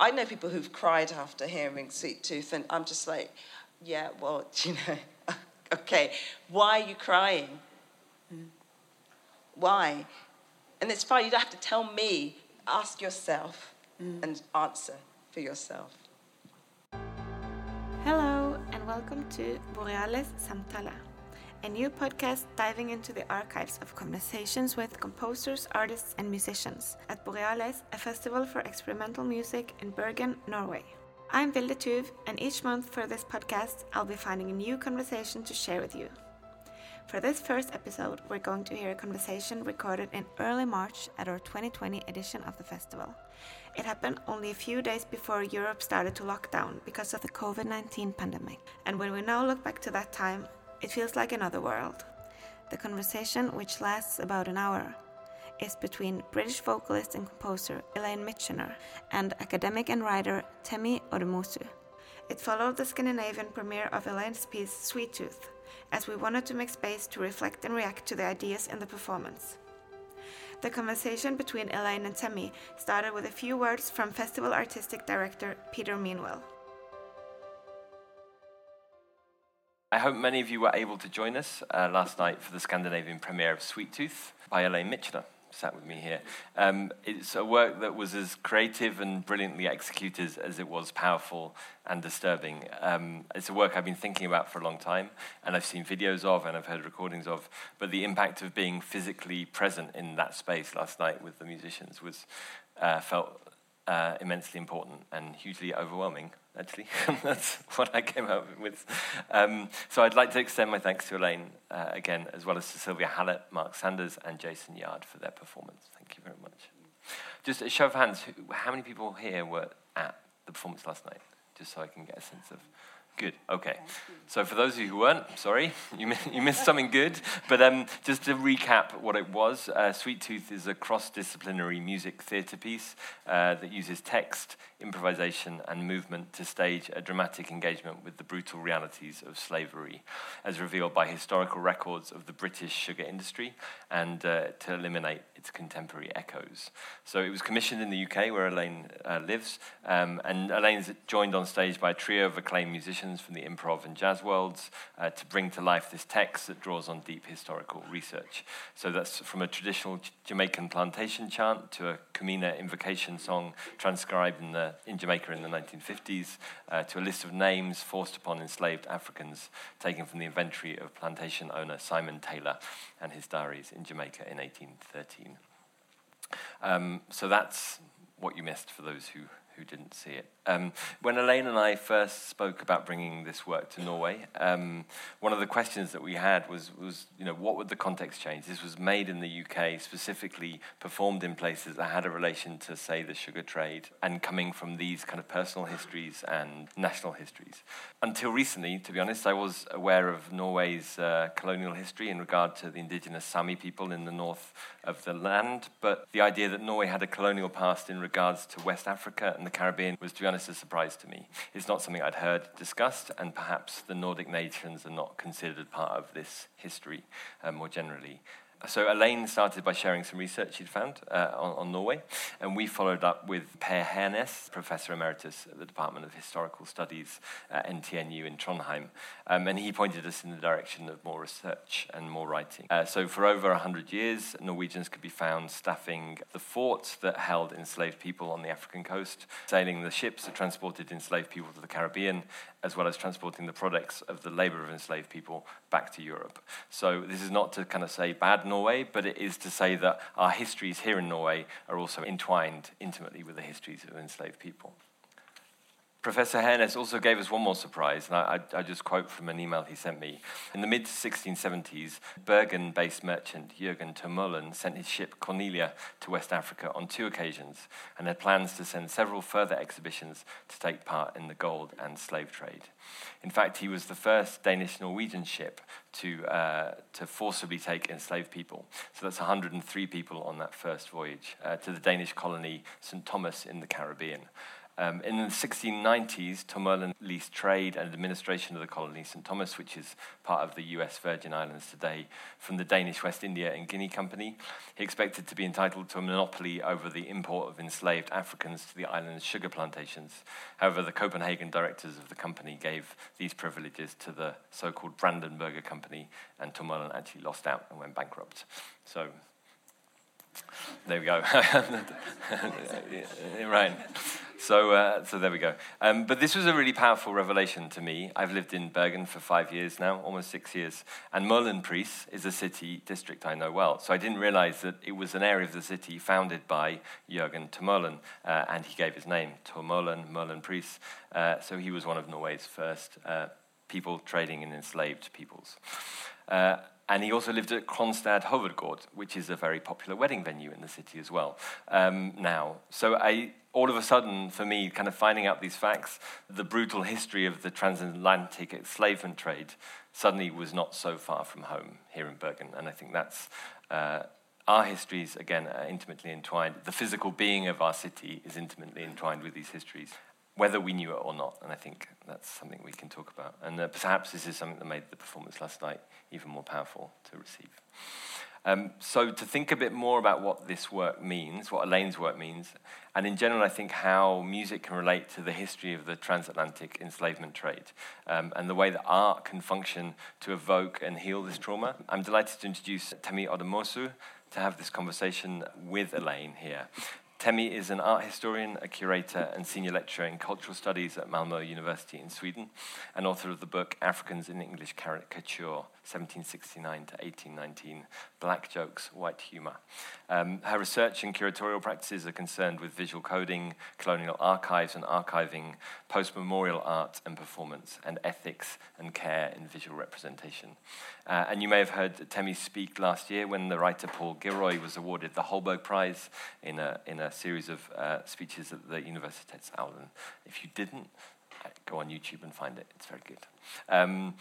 I know people who've cried after hearing Sweet Tooth, and I'm just like, yeah, well, you know, okay, why are you crying? Why? And it's fine, you don't have to tell me. Ask yourself mm. and answer for yourself. Hello, and welcome to Borealis Samtala, a new podcast diving into the archives of conversations with composers, artists, and musicians at Borealis, a festival for experimental music in Bergen, Norway. I'm Vilde Tuv, and each month for this podcast, I'll be finding a new conversation to share with you. For this first episode, we're going to hear a conversation recorded in early March at our 2020 edition of the festival. It happened only a few days before Europe started to lock down because of the COVID 19 pandemic. And when we now look back to that time, it feels like another world. The conversation, which lasts about an hour, is between British vocalist and composer Elaine Mitchener and academic and writer Temi Odumosu. It followed the Scandinavian premiere of Elaine's piece Sweet Tooth, as we wanted to make space to reflect and react to the ideas in the performance. The conversation between Elaine and Temi started with a few words from festival artistic director Peter Meanwell. I hope many of you were able to join us uh, last night for the Scandinavian premiere of Sweet Tooth by Elaine Mitchener sat with me here. Um, it's a work that was as creative and brilliantly executed as it was powerful and disturbing. Um, it's a work I've been thinking about for a long time, and I've seen videos of and I've heard recordings of. But the impact of being physically present in that space last night with the musicians was uh, felt uh, immensely important and hugely overwhelming, actually. That's what I came up with. Um, so I'd like to extend my thanks to Elaine uh, again, as well as to Sylvia Hallett, Mark Sanders, and Jason Yard for their performance. Thank you very much. Just a show of hands, how many people here were at the performance last night? Just so I can get a sense of. Good. Okay. So for those of you who weren't, sorry, you, you missed something good. But um, just to recap what it was, uh, Sweet Tooth is a cross-disciplinary music theatre piece uh, that uses text, improvisation, and movement to stage a dramatic engagement with the brutal realities of slavery, as revealed by historical records of the British sugar industry, and uh, to eliminate its contemporary echoes. So it was commissioned in the UK, where Elaine uh, lives, um, and Elaine's joined on stage by a trio of acclaimed musicians from the improv and jazz worlds uh, to bring to life this text that draws on deep historical research. So that's from a traditional Jamaican plantation chant to a Kumina invocation song transcribed in, the, in Jamaica in the 1950s, uh, to a list of names forced upon enslaved Africans taken from the inventory of plantation owner Simon Taylor and his diaries in Jamaica in 1813. Um, so that's what you missed for those who, who didn't see it. Um, when Elaine and I first spoke about bringing this work to Norway, um, one of the questions that we had was, was, you know, what would the context change? This was made in the UK, specifically performed in places that had a relation to, say, the sugar trade, and coming from these kind of personal histories and national histories. Until recently, to be honest, I was aware of Norway's uh, colonial history in regard to the indigenous Sami people in the north of the land, but the idea that Norway had a colonial past in regards to West Africa and the Caribbean was, to be honest, honest, a surprise to me. It's not something I'd heard discussed, and perhaps the Nordic nations are not considered part of this history uh, more generally. So Elaine started by sharing some research she'd found uh, on, on, Norway, and we followed up with Per Hernæs, Professor Emeritus at the Department of Historical Studies at NTNU in Trondheim, um, and he pointed us in the direction of more research and more writing. Uh, so for over 100 years, Norwegians could be found staffing the forts that held enslaved people on the African coast, sailing the ships that transported enslaved people to the Caribbean, as well as transporting the products of the labor of enslaved people back to Europe. So this is not to kind of say bad Norway, but it is to say that our histories here in Norway are also entwined intimately with the histories of enslaved people. Professor Hernæs also gave us one more surprise, and I, I, I just quote from an email he sent me. In the mid 1670s, Bergen based merchant Jørgen Thormøhlen sent his ship Cornelia to West Africa on two occasions and had plans to send several further exhibitions to take part in the gold and slave trade. In fact, he was the first Danish Norwegian ship to, uh, to forcibly take enslaved people. So that's 103 people on that first voyage uh, to the Danish colony St. Thomas in the Caribbean. Um, in the 1690s, Tom leased trade and administration of the colony St. Thomas, which is part of the US Virgin Islands today, from the Danish West India and Guinea Company. He expected to be entitled to a monopoly over the import of enslaved Africans to the island's sugar plantations. However, the Copenhagen directors of the company gave these privileges to the so called Brandenburger Company, and Tom actually lost out and went bankrupt. So there we go. right. So, uh, so there we go. Um, but this was a really powerful revelation to me. I've lived in Bergen for five years now, almost six years, and Møhlenpris is a city district I know well. So I didn't realize that it was an area of the city founded by Jørgen Thormøhlen, uh, and he gave his name, Thormøhlen Møhlenpris. Uh, so he was one of Norway's first uh, people trading in enslaved peoples. And he also lived at Kronstad Hovedgård, which is a very popular wedding venue in the city as well um, now. So I, all of a sudden, for me, kind of finding out these facts, the brutal history of the transatlantic enslavement trade suddenly was not so far from home here in Bergen. And I think that's uh, our histories, again, are intimately entwined. The physical being of our city is intimately entwined with these histories whether we knew it or not. And I think that's something we can talk about. And uh, perhaps this is something that made the performance last night even more powerful to receive. Um, so, to think a bit more about what this work means, what Elaine's work means, and in general, I think how music can relate to the history of the transatlantic enslavement trade um, and the way that art can function to evoke and heal this trauma. I'm delighted to introduce Temi Odumosu to have this conversation with Elaine here. Temi is an art historian, a curator, and senior lecturer in cultural studies at Malmö University in Sweden, and author of the book Africans in English Caricature 1769 to 1819, Black Jokes, White Humour. Um, her research and curatorial practices are concerned with visual coding, colonial archives and archiving, post memorial art and performance, and ethics and care in visual representation. Uh, and you may have heard Temi speak last year when the writer Paul Gilroy was awarded the Holberg Prize in a, in a series of uh, speeches at the Universitetsaula. If you didn't, uh, go on YouTube and find it. It's very good. Um,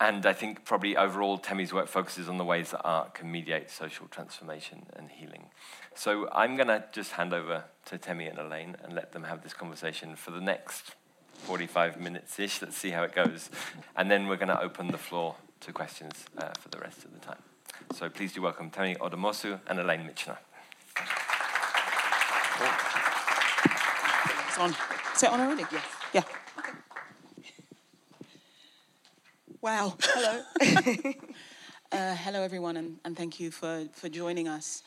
and I think probably overall, Temi's work focuses on the ways that art can mediate social transformation and healing. So I'm going to just hand over to Temi and Elaine and let them have this conversation for the next 45 minutes ish. Let's see how it goes. And then we're going to open the floor to questions uh, for the rest of the time. So please do welcome Temi Odumosu and Elaine Mitchener. It's on. Is it on already? Yes. Yeah. Wow. Hello. uh, hello, everyone, and, and thank you for, for joining us.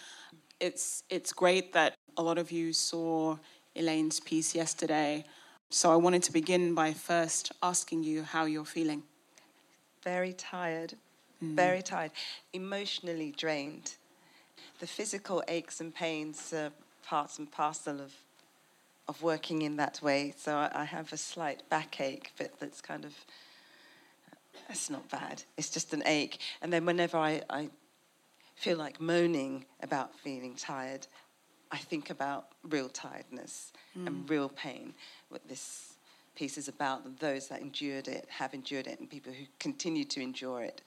It's, it's great that a lot of you saw Elaine's piece yesterday. So I wanted to begin by first asking you how you're feeling. Very tired, mm. very tired, emotionally drained. The physical aches and pains are parts and parcel of of working in that way. So I, I have a slight backache, but that's kind of it's not bad. It's just an ache. And then whenever I, I feel like moaning about feeling tired, I think about real tiredness mm. and real pain. What this piece is about those that endured it, have endured it, and people who continue to endure it.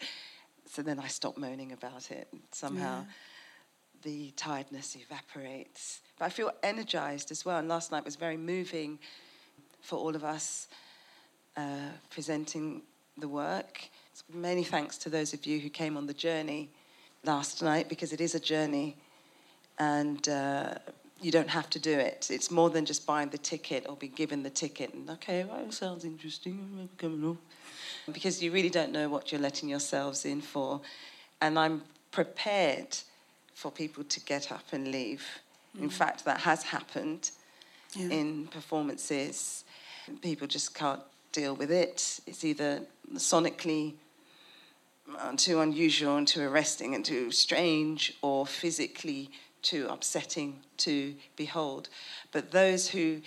So then I stop moaning about it. Somehow yeah. the tiredness evaporates. But I feel energized as well. And last night was very moving for all of us uh, presenting the work. Many thanks to those of you who came on the journey last night because it is a journey and uh, you don't have to do it. It's more than just buying the ticket or be given the ticket and, okay, well, sounds interesting, coming on. Because you really don't know what you're letting yourselves in for. And I'm prepared for people to get up and leave. Mm. In fact, that has happened yeah. in performances. People just can't deal with it. It's either sonically uh, too unusual and too arresting and too strange, or physically too upsetting to behold. But those who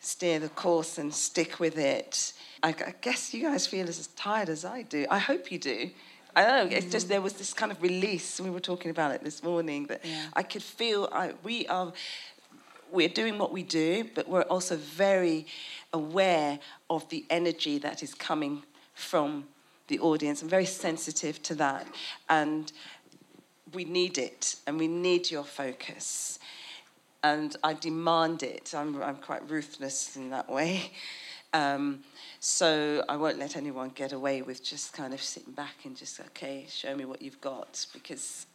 steer the course and stick with it, I, I guess you guys feel as tired as I do. I hope you do. I don't know. It's just mm. there was this kind of release. We were talking about it this morning that yeah. I could feel. I, we are we're doing what we do, but we're also very aware of the energy that is coming from the audience. I'm very sensitive to that. And we need it, and we need your focus. and I demand it. I'm, I'm quite ruthless in that way. Um, so I won't let anyone get away with just kind of sitting back and just, okay, show me what you've got, because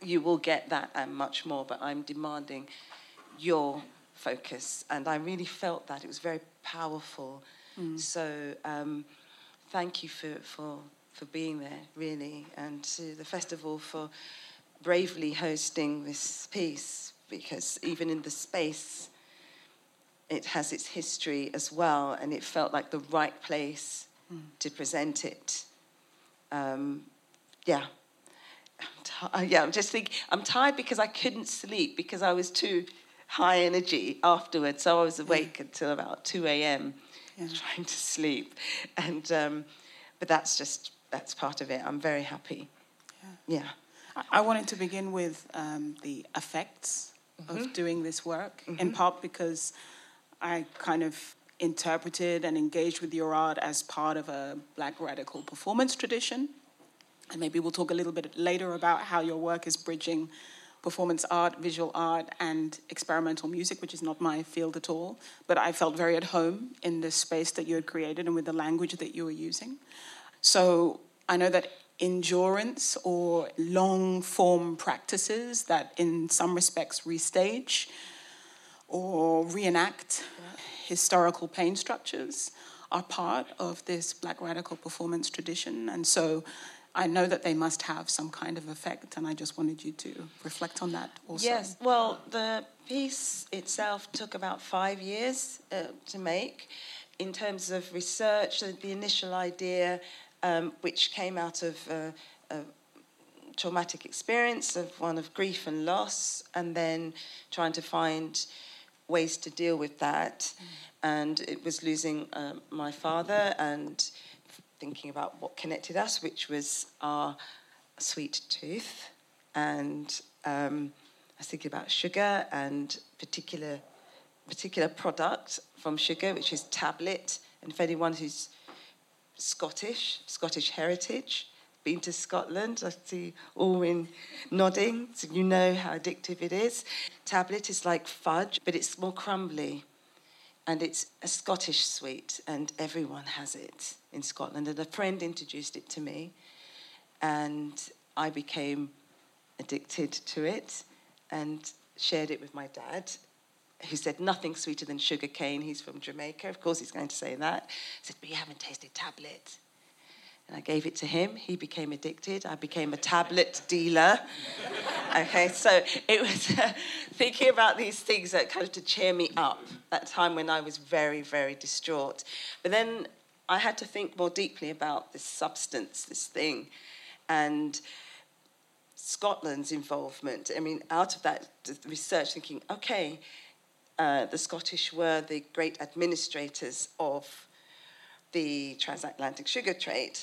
you will get that and much more, but I'm demanding your focus. And I really felt that. It was very powerful. Mm. So um, thank you for, for, for being there, really, and to the festival for bravely hosting this piece, because even in the space, it has its history as well, and it felt like the right place mm. to present it. Um, yeah. I'm t- yeah, I'm just thinking, I'm tired because I couldn't sleep because I was too high energy afterwards. So I was awake yeah. until about 2 a.m. Yeah. trying to sleep. And, um, but that's just, that's part of it. I'm very happy. Yeah. yeah. I wanted to begin with um, the effects mm-hmm. of doing this work, mm-hmm. in part because I kind of interpreted and engaged with your art as part of a black radical performance tradition. And maybe we'll talk a little bit later about how your work is bridging performance art, visual art, and experimental music, which is not my field at all. But I felt very at home in the space that you had created and with the language that you were using. So I know that endurance or long form practices that, in some respects, restage or reenact historical pain structures are part of this black radical performance tradition. And so I know that they must have some kind of effect, and I just wanted you to reflect on that also. Yes, well, the piece itself took about five years uh, to make in terms of research, the initial idea, um, which came out of uh, a traumatic experience of one of grief and loss, and then trying to find ways to deal with that. Mm. And it was losing um, my father and thinking about what connected us, which was our sweet tooth. And um, I was thinking about sugar and particular particular product from sugar, which is tablet. And for anyone who's Scottish, Scottish heritage, been to Scotland. I see Orwin nodding, so you know how addictive it is. Tablet is like fudge, but it's more crumbly. And it's a Scottish sweet, and everyone has it in Scotland. And a friend introduced it to me, and I became addicted to it and shared it with my dad, who said nothing sweeter than sugar cane. He's from Jamaica. Of course, he's going to say that. He said, But you haven't tasted tablet. And I gave it to him. He became addicted. I became a tablet dealer. okay, so it was uh, thinking about these things that kind of to cheer me up at a time when I was very, very distraught. But then I had to think more deeply about this substance, this thing, and Scotland's involvement. I mean, out of that research, thinking, okay, uh, the Scottish were the great administrators of the transatlantic sugar trade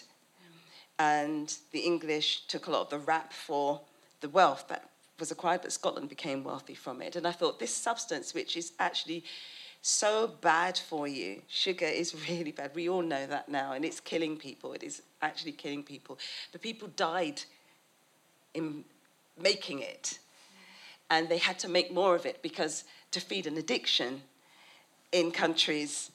and the English took a lot of the rap for the wealth that was acquired, but Scotland became wealthy from it. And I thought this substance, which is actually so bad for you, sugar is really bad. We all know that now, and it's killing people. It is actually killing people. The people died in making it, and they had to make more of it because to feed an addiction in countries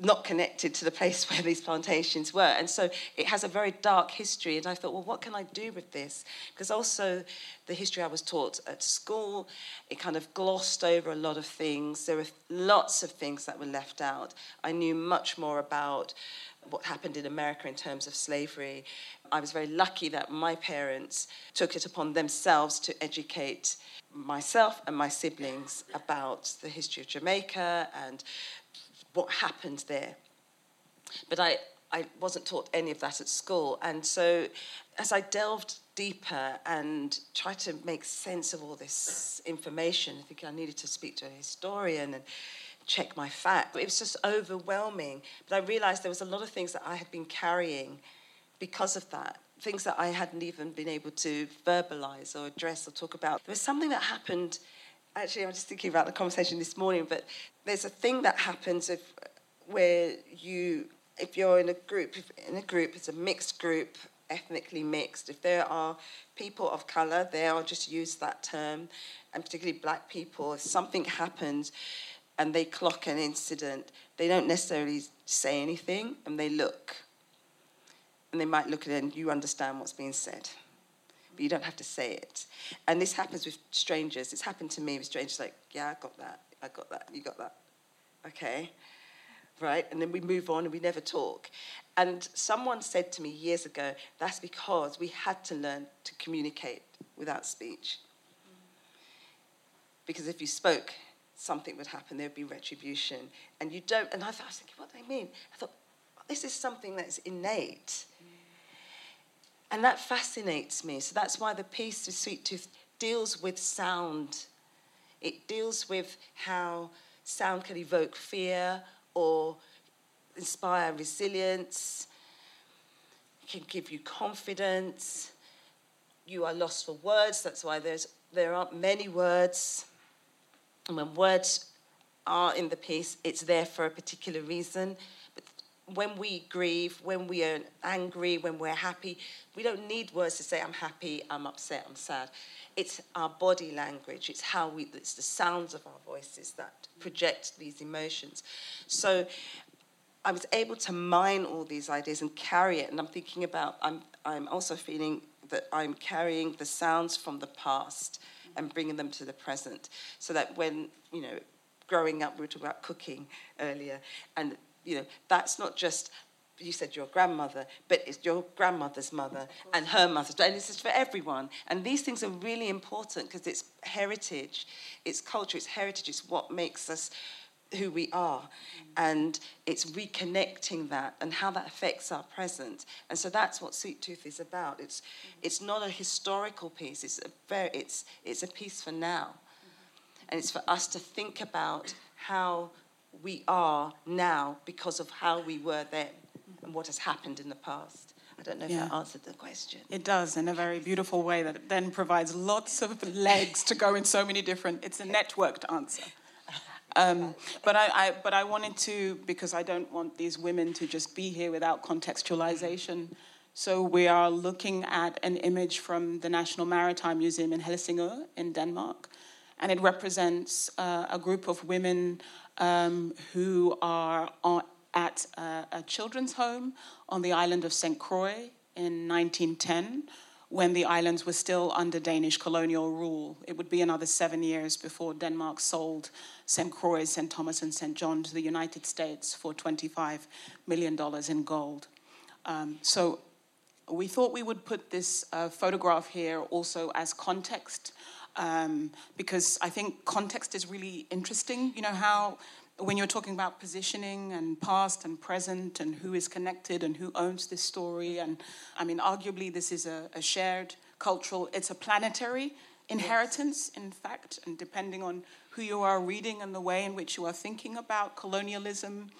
not connected to the place where these plantations were. And so it has a very dark history. And I thought, well, what can I do with this? Because also the history I was taught at school, it kind of glossed over a lot of things. There were lots of things that were left out. I knew much more about what happened in America in terms of slavery. I was very lucky that my parents took it upon themselves to educate myself and my siblings about the history of Jamaica and what happened there. But I, I wasn't taught any of that at school. And so as I delved deeper and tried to make sense of all this information, I think I needed to speak to a historian and check my facts. It was just overwhelming. But I realized there was a lot of things that I had been carrying because of that. Things that I hadn't even been able to verbalize or address or talk about. There was something that happened actually, I'm just thinking about the conversation this morning, but there's a thing that happens if where you, if you're in a group, in a group, it's a mixed group, ethnically mixed. If there are people of color, they are just use that term, and particularly black people. If something happens and they clock an incident, they don't necessarily say anything and they look. And they might look at it and you understand what's being said. But you don't have to say it. And this happens with strangers. It's happened to me with strangers like, yeah, I got that. I got that. You got that. Okay. Right? And then we move on and we never talk. And someone said to me years ago, that's because we had to learn to communicate without speech. Because if you spoke, something would happen, there would be retribution. And you don't, and I, thought, I was thinking, what do they mean? I thought, this is something that's innate. And that fascinates me. So that's why the piece of Sweet Tooth deals with sound. It deals with how sound can evoke fear or inspire resilience, it can give you confidence. You are lost for words, that's why there's, there aren't many words. And when words are in the piece, it's there for a particular reason. When we grieve, when we are angry, when we're happy, we don't need words to say, I'm happy, I'm upset, I'm sad. It's our body language, it's how we, it's the sounds of our voices that project these emotions. So I was able to mine all these ideas and carry it. And I'm thinking about, I'm, I'm also feeling that I'm carrying the sounds from the past and bringing them to the present. So that when, you know, growing up, we were talking about cooking earlier, and, you know, that's not just you said your grandmother, but it's your grandmother's mother and her mother's, and this is for everyone. And these things are really important because it's heritage, it's culture, it's heritage, it's what makes us who we are. Mm. And it's reconnecting that and how that affects our present. And so that's what Sweet Tooth is about. It's, mm. it's not a historical piece, it's a, very, it's, it's a piece for now. Mm-hmm. And it's for us to think about how we are now because of how we were then and what has happened in the past. I don't know if Yeah. that answered the question. It does in a very beautiful way that it then provides lots of legs to go in so many different. It's a networked answer. Um, but I, I, but I wanted to because I don't want these women to just be here without contextualization. So we are looking at an image from the National Maritime Museum in Helsingør in Denmark, and it represents uh, a group of women um, who are on, at a, a children's home on the island of St. Croix in 1910 when the islands were still under Danish colonial rule. It would be another seven years before Denmark sold St. Croix, St. Thomas, and St. John to the United States for $25 million in gold. Um, so we thought we would put this uh, photograph here also as context um, because I think context is really interesting. You know, how when you're talking about positioning and past and present and who is connected and who owns this story, and I mean, arguably, this is a, a shared cultural, it's a planetary inheritance, in fact, and depending on who you are reading and the way in which you are thinking about colonialism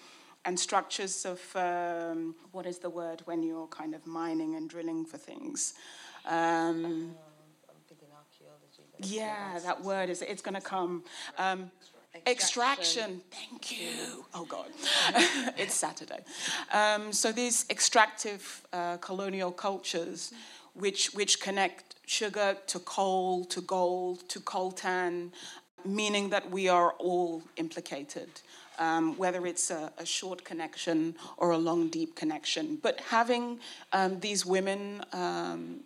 and structures of um, what is the word when you're kind of mining and drilling for things. Um, I'm thinking archaeology. Yeah, that word is it's going to come. Um, extraction. Thank you. Oh God, it's Saturday. Um, so these extractive uh, colonial cultures, which which connect sugar to coal, to gold, to coltan, meaning that we are all implicated. Um, whether it's a, a, short connection or a long, deep connection. But having um, these women um,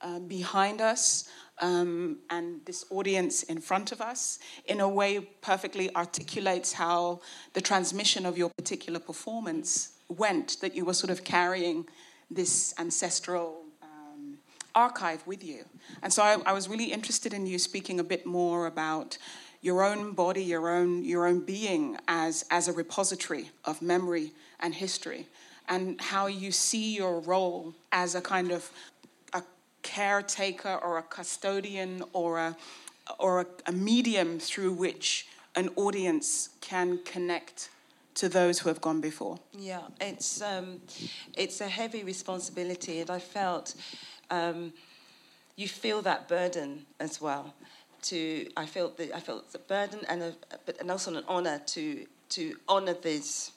uh, behind us um, and this audience in front of us in a way perfectly articulates how the transmission of your particular performance went, that you were sort of carrying this ancestral um, archive with you. And so I, I was really interested in you speaking a bit more about your own body, your own, your own being as, as a repository of memory and history, and how you see your role as a kind of caretaker or a custodian or a, or a, a medium through which an audience can connect to those who have gone before. Yeah, it's um, it's a heavy responsibility, and I felt um, you feel that burden as well. To I felt the I felt the burden and a but and also an honor to to honor these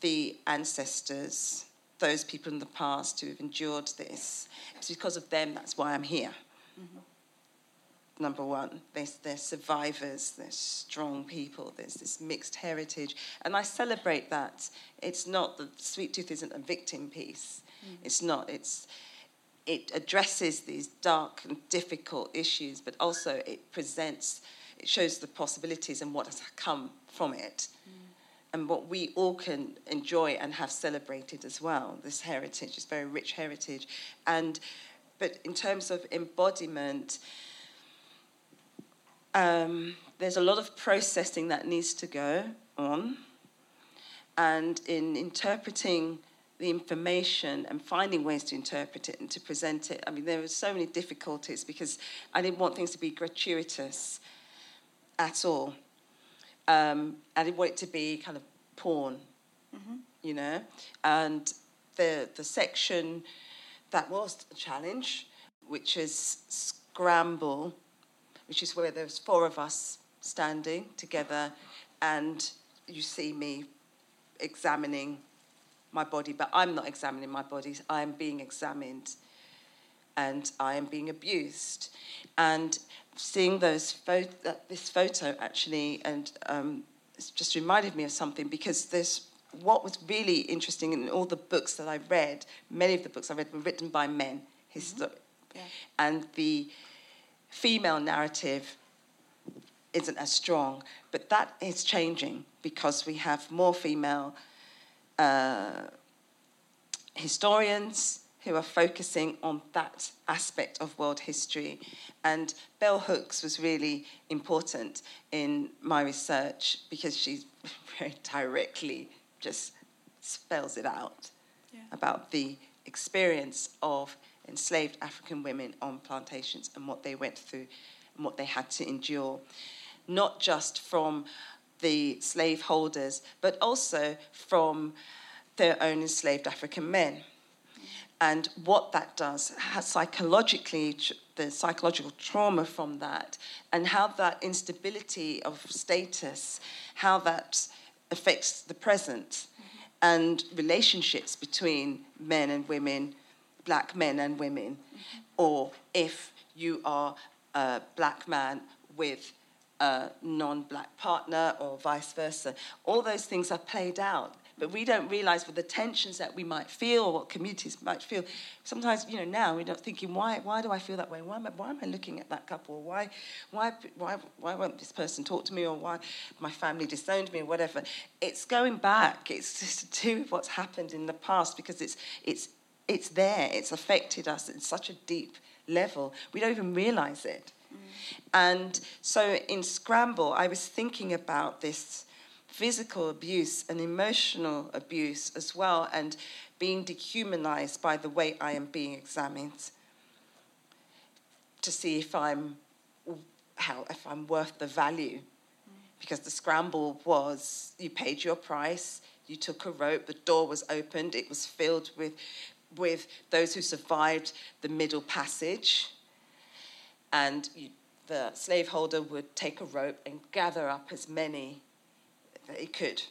the ancestors those people in the past who have endured this. It's because of them that's why I'm here. Mm-hmm. Number one, there's, they're survivors, they're strong people, there's this mixed heritage. And I celebrate that. It's not, the Sweet Tooth isn't a victim piece. Mm. It's not. It's, it addresses these dark and difficult issues, but also it presents, it shows the possibilities and what has come from it. Mm. And what we all can enjoy and have celebrated as well, this heritage, this very rich heritage. And but in terms of embodiment, um, there's a lot of processing that needs to go on. And in interpreting the information and finding ways to interpret it and to present it. I mean, there were so many difficulties because I didn't want things to be gratuitous at all. Um, I didn't want it to be kind of porn, mm-hmm. you know. And the the section that was a challenge, which is scramble, which is where there's four of us standing together, and you see me examining my body, but I'm not examining my body, I am being examined and I am being abused. And seeing those pho- this photo actually, and um, it's just reminded me of something because there's what was really interesting in all the books that I read, many of the books I read were written by men, histor- mm-hmm. yeah. and the female narrative isn't as strong, but that is changing because we have more female uh, historians who are focusing on that aspect of world history. And Bell Hooks was really important in my research because she very directly just spells it out yeah. about the experience of enslaved African women on plantations and what they went through and what they had to endure, not just from the slaveholders, but also from their own enslaved African men. And what that does, psychologically, the psychological trauma from that, and how that instability of status, how that affects the present, and relationships between men and women, black men and women, or if you are a black man with a non black partner or vice versa. All those things are played out. But we don't realize with the tensions that we might feel or what communities might feel. Sometimes, you know, now we're not thinking, why, why do I feel that way? Why am I, why am I looking at that couple? Why, why, why, why won't this person talk to me? Or why my family disowned me or whatever? It's going back. It's just to do with what's happened in the past because it's, it's, it's there. It's affected us at such a deep level. We don't even realize it. Mm. And so in Scramble, I was thinking about this physical abuse and emotional abuse as well, and being dehumanized by the way I am being examined to see if I'm how if I'm worth the value. Because the scramble was you paid your price, you took a rope, the door was opened, it was filled with with those who survived the middle passage. And you the slaveholder would take a rope and gather up as many that he could.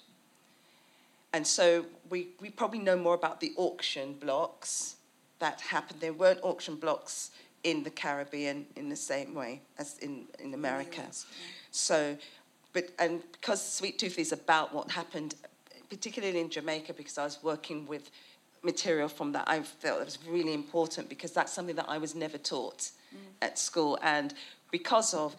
And so we, we probably know more about the auction blocks that happened. There weren't auction blocks in the Caribbean in the same way as in, in America. So, but, and because Sweet Tooth is about what happened, particularly in Jamaica, because I was working with material from that, I felt it was really important because that's something that I was never taught mm. at school. And because of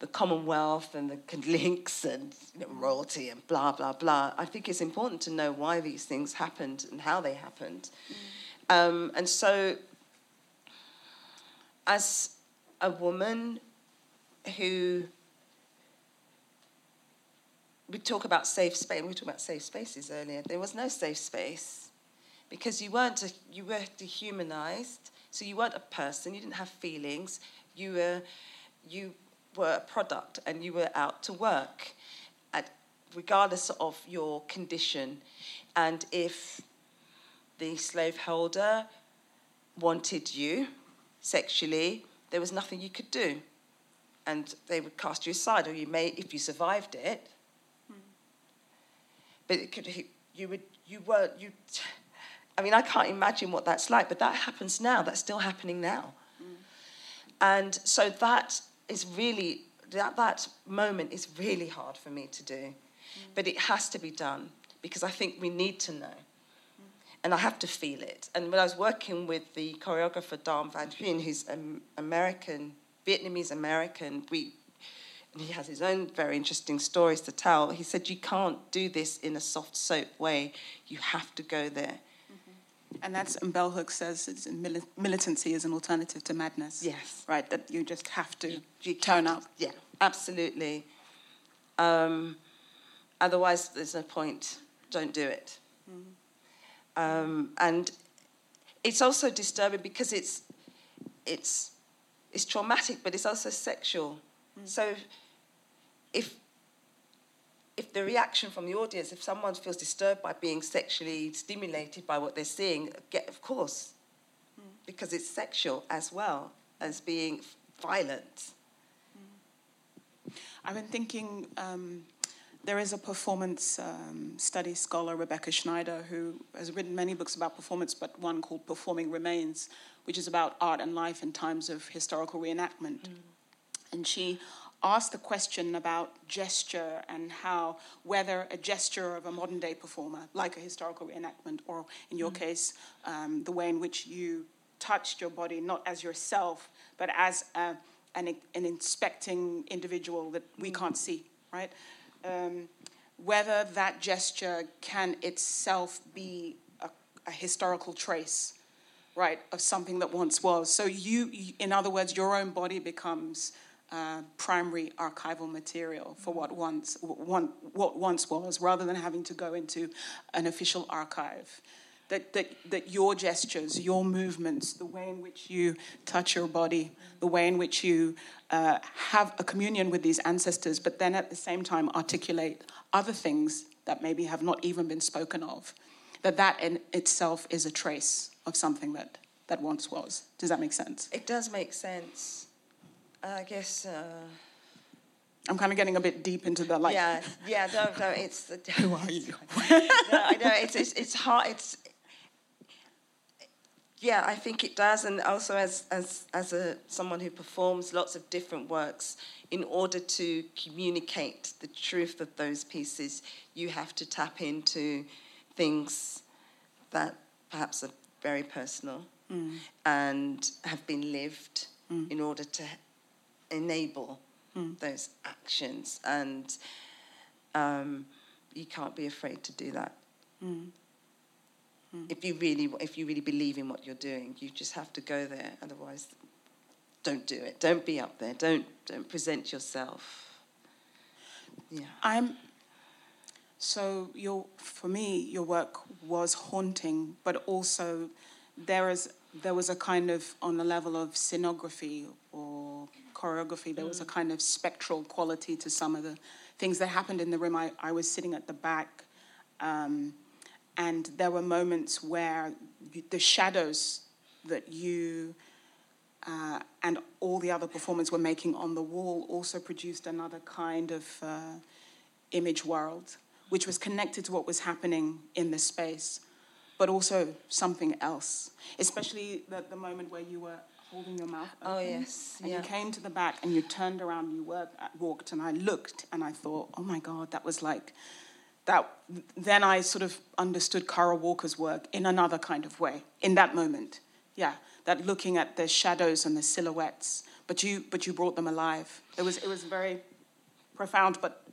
the Commonwealth and the links and you know, royalty and blah, blah, blah, I think it's important to know why these things happened and how they happened. Mm. Um, and so, as a woman who we talk about safe space. We talked about safe spaces earlier. There was no safe space because you weren't a, you were dehumanized. So you weren't a person. You didn't have feelings. You were you were a product and you were out to work, at, regardless of your condition. And if the slaveholder wanted you sexually, there was nothing you could do. And they would cast you aside, or you may, if you survived it. Mm. But it could, you would, you weren't, you, I mean, I can't imagine what that's like, but that happens now. That's still happening now. And so that is really, that, that moment is really hard for me to do. But it has to be done because I think we need to know. And I have to feel it. And when I was working with the choreographer Dam Van Huynh, who's um, American, Vietnamese American, we, and he has his own very interesting stories to tell. He said, You can't do this in a soft soap way, you have to go there. And that's, and Bell Hooks says militancy is an alternative to madness. Yes. Right, that you just have to You turn up. Yeah, absolutely. Um, otherwise, there's no point. Don't do it. Um, and it's also disturbing because it's it's it's traumatic, but it's also sexual. So if if the reaction from the audience, if someone feels disturbed by being sexually stimulated by what they're seeing, get of course, because it's sexual as well as being violent. I've been thinking um, there is a performance um, study scholar, Rebecca Schneider, who has written many books about performance, but one called Performing Remains, which is about art and life in times of historical reenactment. And she asked the question about gesture and how whether a gesture of a modern day performer, like a historical reenactment, or in your case, um, the way in which you touched your body, not as yourself, but as a, an, an inspecting individual that we can't see, right? Um, whether that gesture can itself be a, a historical trace right, of something that once was. So you- in other words, your own body becomes uh, primary archival material for what once what once was, rather than having to go into an official archive. That, that, that your gestures, your movements, the way in which you touch your body, the way in which you uh, have a communion with these ancestors, but then at the same time articulate other things that maybe have not even been spoken of, that that in itself is a trace of something that, that once was. Does that make sense? It does make sense. Uh, I guess. Uh, I'm kind of getting a bit deep into the like. yeah, yeah. No, no. It's. Who are you? no, I know it's, it's it's hard. It's yeah, I think it does, and also as as as a someone who performs lots of different works, in order to communicate the truth of those pieces, you have to tap into things that perhaps are very personal mm. and have been lived mm. in order to enable hmm. those actions, and um, you can't be afraid to do that. Hmm. Hmm. If you really if you really believe in what you're doing you just have to go there otherwise don't do it. Don't be up there. Don't don't present yourself. Yeah. I'm. So your for me, your work was haunting, but also there is there was a kind of on the level of scenography or choreography, there was a kind of spectral quality to some of the things that happened in the room. I, I was sitting at the back, um, and there were moments where you, the shadows that you uh, and all the other performers were making on the wall also produced another kind of uh, image world, which was connected to what was happening in the space, but also something else. Especially the, the moment where you were holding your mouth oh, open. Oh, yes, And yeah. you came to the back and you turned around, you worked, walked, and I looked and I thought, oh my God, that was like, that. Then I sort of understood Kara Walker's work in another kind of way in that moment. Yeah, that looking at the shadows and the silhouettes, but you, but you brought them alive. It was, it was very profound, but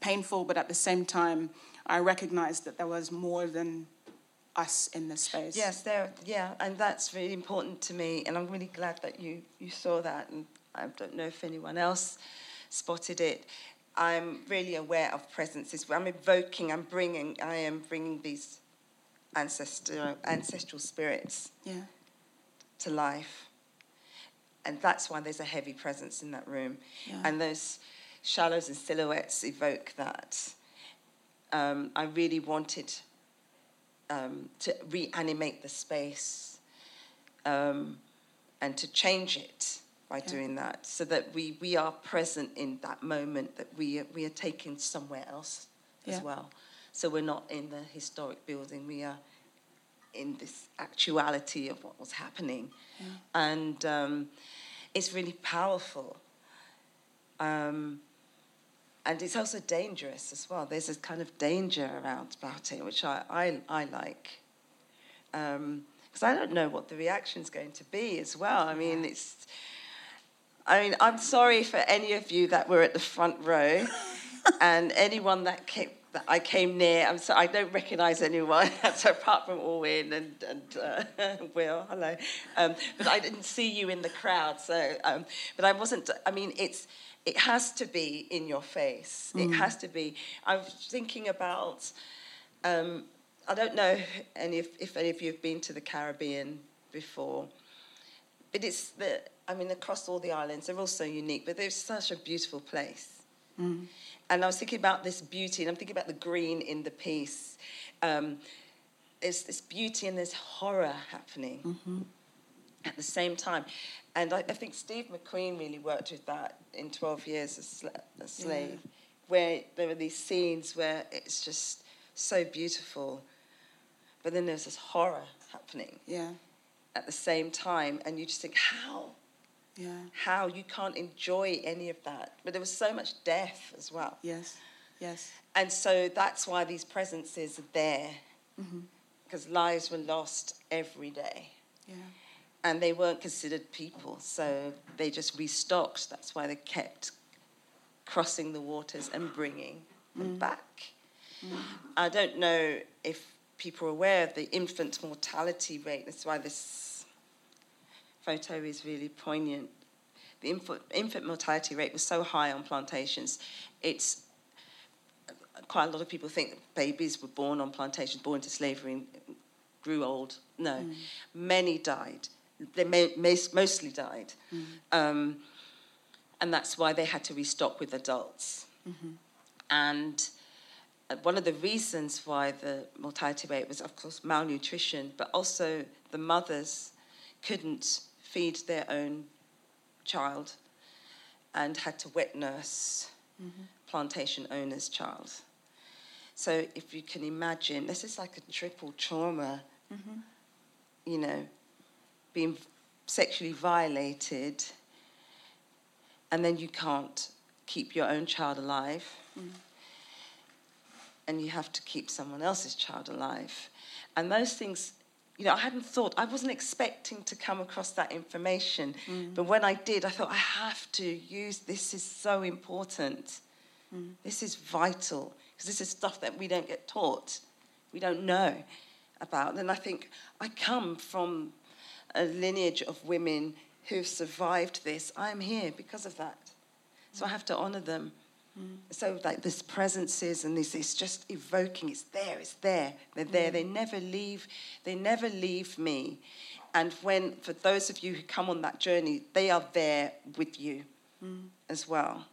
painful. But at the same time, I recognized that there was more than us in this space. yes there yeah and that's really important to me and i'm really glad that you you saw that and i don't know if anyone else spotted it i'm really aware of presences i'm evoking i'm bringing i am bringing these ancestral ancestral spirits Yeah. to life. And that's why there's a heavy presence in that room. Yeah. And those shadows and silhouettes evoke that. Um, I really wanted um, to reanimate the space um, and to change it by Yeah. doing that so that we, we are present in that moment, that we are, we are taken somewhere else Yeah. as well. So we're not in the historic building, we are in this actuality of what was happening. And um, it's really powerful. Um, and it's also dangerous as well. There's this kind of danger around about it, which I, I, I like. Because um, I don't know what the reaction's going to be as well. I mean, it's. I mean, I'm sorry for any of you that were at the front row, and anyone that came that I came near. I'm so I don't recognise anyone so apart from Orwin and and uh, Will. Hello, um, but I didn't see you in the crowd. So, um, but I wasn't. I mean, it's it has to be in your face. Mm. It has to be. I was thinking about. Um, I don't know any if, if any of you have been to the Caribbean before, but it's the. I mean, across all the islands, they're all so unique, but they're such a beautiful place. Mm. And I was thinking about this beauty, and I'm thinking about the green in the piece. Um, there's this beauty and there's horror happening mm-hmm. At the same time. And I, I, think Steve McQueen really worked with that in 12 Years a, Sla- a Slave, yeah. where there were these scenes where it's just so beautiful, but then there's this horror happening yeah. at the same time, and you just think, how? Yeah. How you can't enjoy any of that. But there was so much death as well. Yes, yes. And so that's why these presences are there, mm-hmm. because lives were lost every day. Yeah and they weren't considered people, so they just restocked. That's why they kept crossing the waters and bringing them mm. back. Mm. I don't know if people are aware of the infant mortality rate. That's why this photo is really poignant. The infant, infant mortality rate was so high on plantations. It's quite a lot of people think babies were born on plantations, born into slavery, and grew old. No, mm. many died they may, may, mostly died. Mm-hmm. Um, and that's why they had to restock with adults. Mm-hmm. And uh, one of the reasons why the mortality rate was, of course, malnutrition, but also the mothers couldn't feed their own child and had to wet nurse mm-hmm. plantation owner's child. So if you can imagine, this is like a triple trauma, mm-hmm. you know, being sexually violated, and then you can't keep your own child alive, mm. and you have to keep someone else's child alive. And those things, you know, I hadn't thought, I wasn't expecting to come across that information. Mm. But when I did, I thought, I have to use this, is so important. Mm. This is vital, because this is stuff that we don't get taught, we don't know about. And I think I come from a lineage of women who've survived this. I'm here because of that. So I have to honor them. Mm. So like this presences and this is just evoking, it's there, it's there, they're there, mm. they never leave, they never leave me. And when for those of you who come on that journey, they are there with you mm. as well.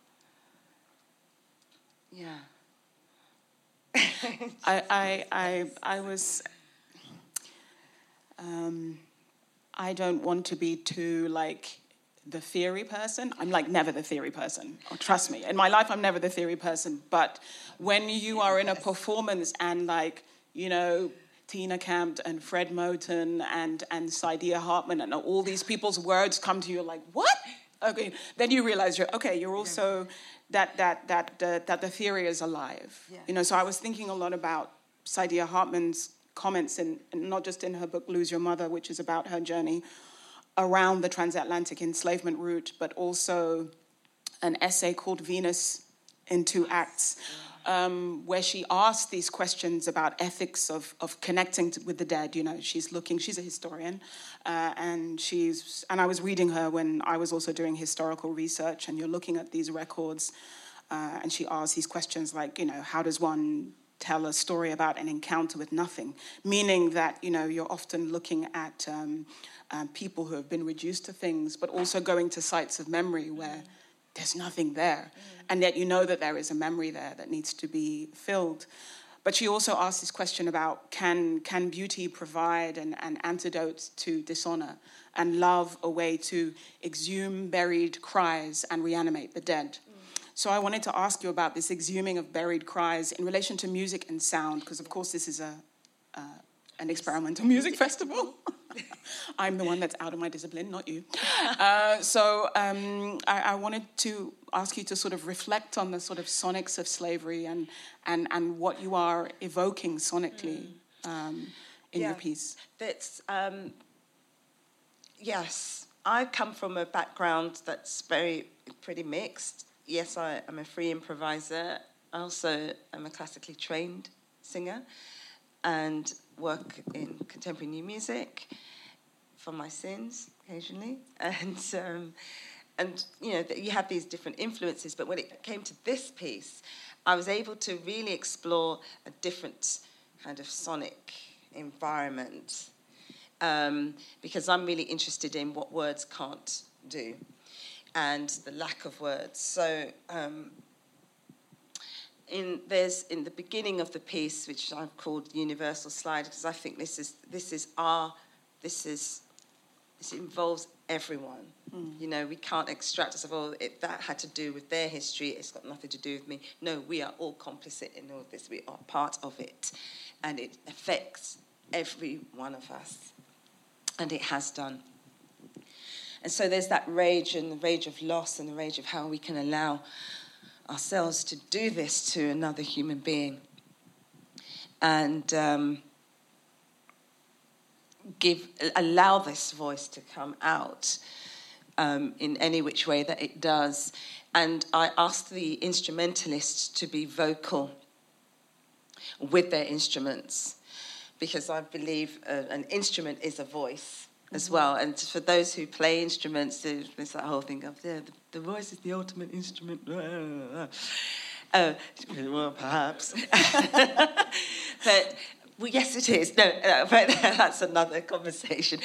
Yeah. I, I, I, I was um, I don't want to be too like the theory person. I'm like never the theory person. Oh, trust me. In my life, I'm never the theory person. But when you are in a performance and like, you know, Tina Campt and Fred Moten and, and Saidiya Hartman and all these people's words come to you like, what? Okay, then you realize you're okay. You're also that that that uh, that the theory is alive. Yeah. You know. So I was thinking a lot about Saidiya Hartman's comments, in, not just in her book Lose Your Mother, which is about her journey around the transatlantic enslavement route, but also an essay called Venus in Two Acts, um, where she asked these questions about ethics of, of connecting to, with the dead. You know, she's looking, she's a historian, uh, and she's, and I was reading her when I was also doing historical research, and you're looking at these records, uh, and she asks these questions like, you know, how does one tell a story about an encounter with nothing, meaning that you know you're often looking at um, um, people who have been reduced to things, but also going to sites of memory where there's nothing there, mm. and yet you know that there is a memory there that needs to be filled. But she also asked this question about can can beauty provide an, an antidote to dishonor and love a way to exhume buried cries and reanimate the dead. So I wanted to ask you about this exhuming of buried cries in relation to music and sound, because of course this is a, a an experimental music festival. I'm the one that's out of my discipline, not you. Uh, so um, I, I, wanted to ask you to sort of reflect on the sort of sonics of slavery and and and what you are evoking sonically um, in yeah, your piece. That's um, yes. I come from a background that's very pretty mixed. Yes, I am a free improviser. I also am a classically trained singer and work in contemporary new music for my sins occasionally. And, um, and you know, you have these different influences. But when it came to this piece, I was able to really explore a different kind of sonic environment um, because I'm really interested in what words can't do and the lack of words. So um, in there's in the beginning of the piece, which I've called universal slide, because I think this is this is our this is this involves everyone. Mm. You know, we can't extract us of all it, that had to do with their history. It's got nothing to do with me. No, we are all complicit in all this. We are part of it, and it affects every one of us, and it has done. And so there's that rage and the rage of loss and the rage of how we can allow ourselves to do this to another human being and um, give allow this voice to come out um, in any which way that it does. And I asked the instrumentalists to be vocal with their instruments because I believe uh, an instrument is a voice as well. And for those who play instruments, there's that whole thing of yeah, the, the voice is the ultimate instrument. Uh, well, perhaps. but well, yes, it is. No, but that's another conversation.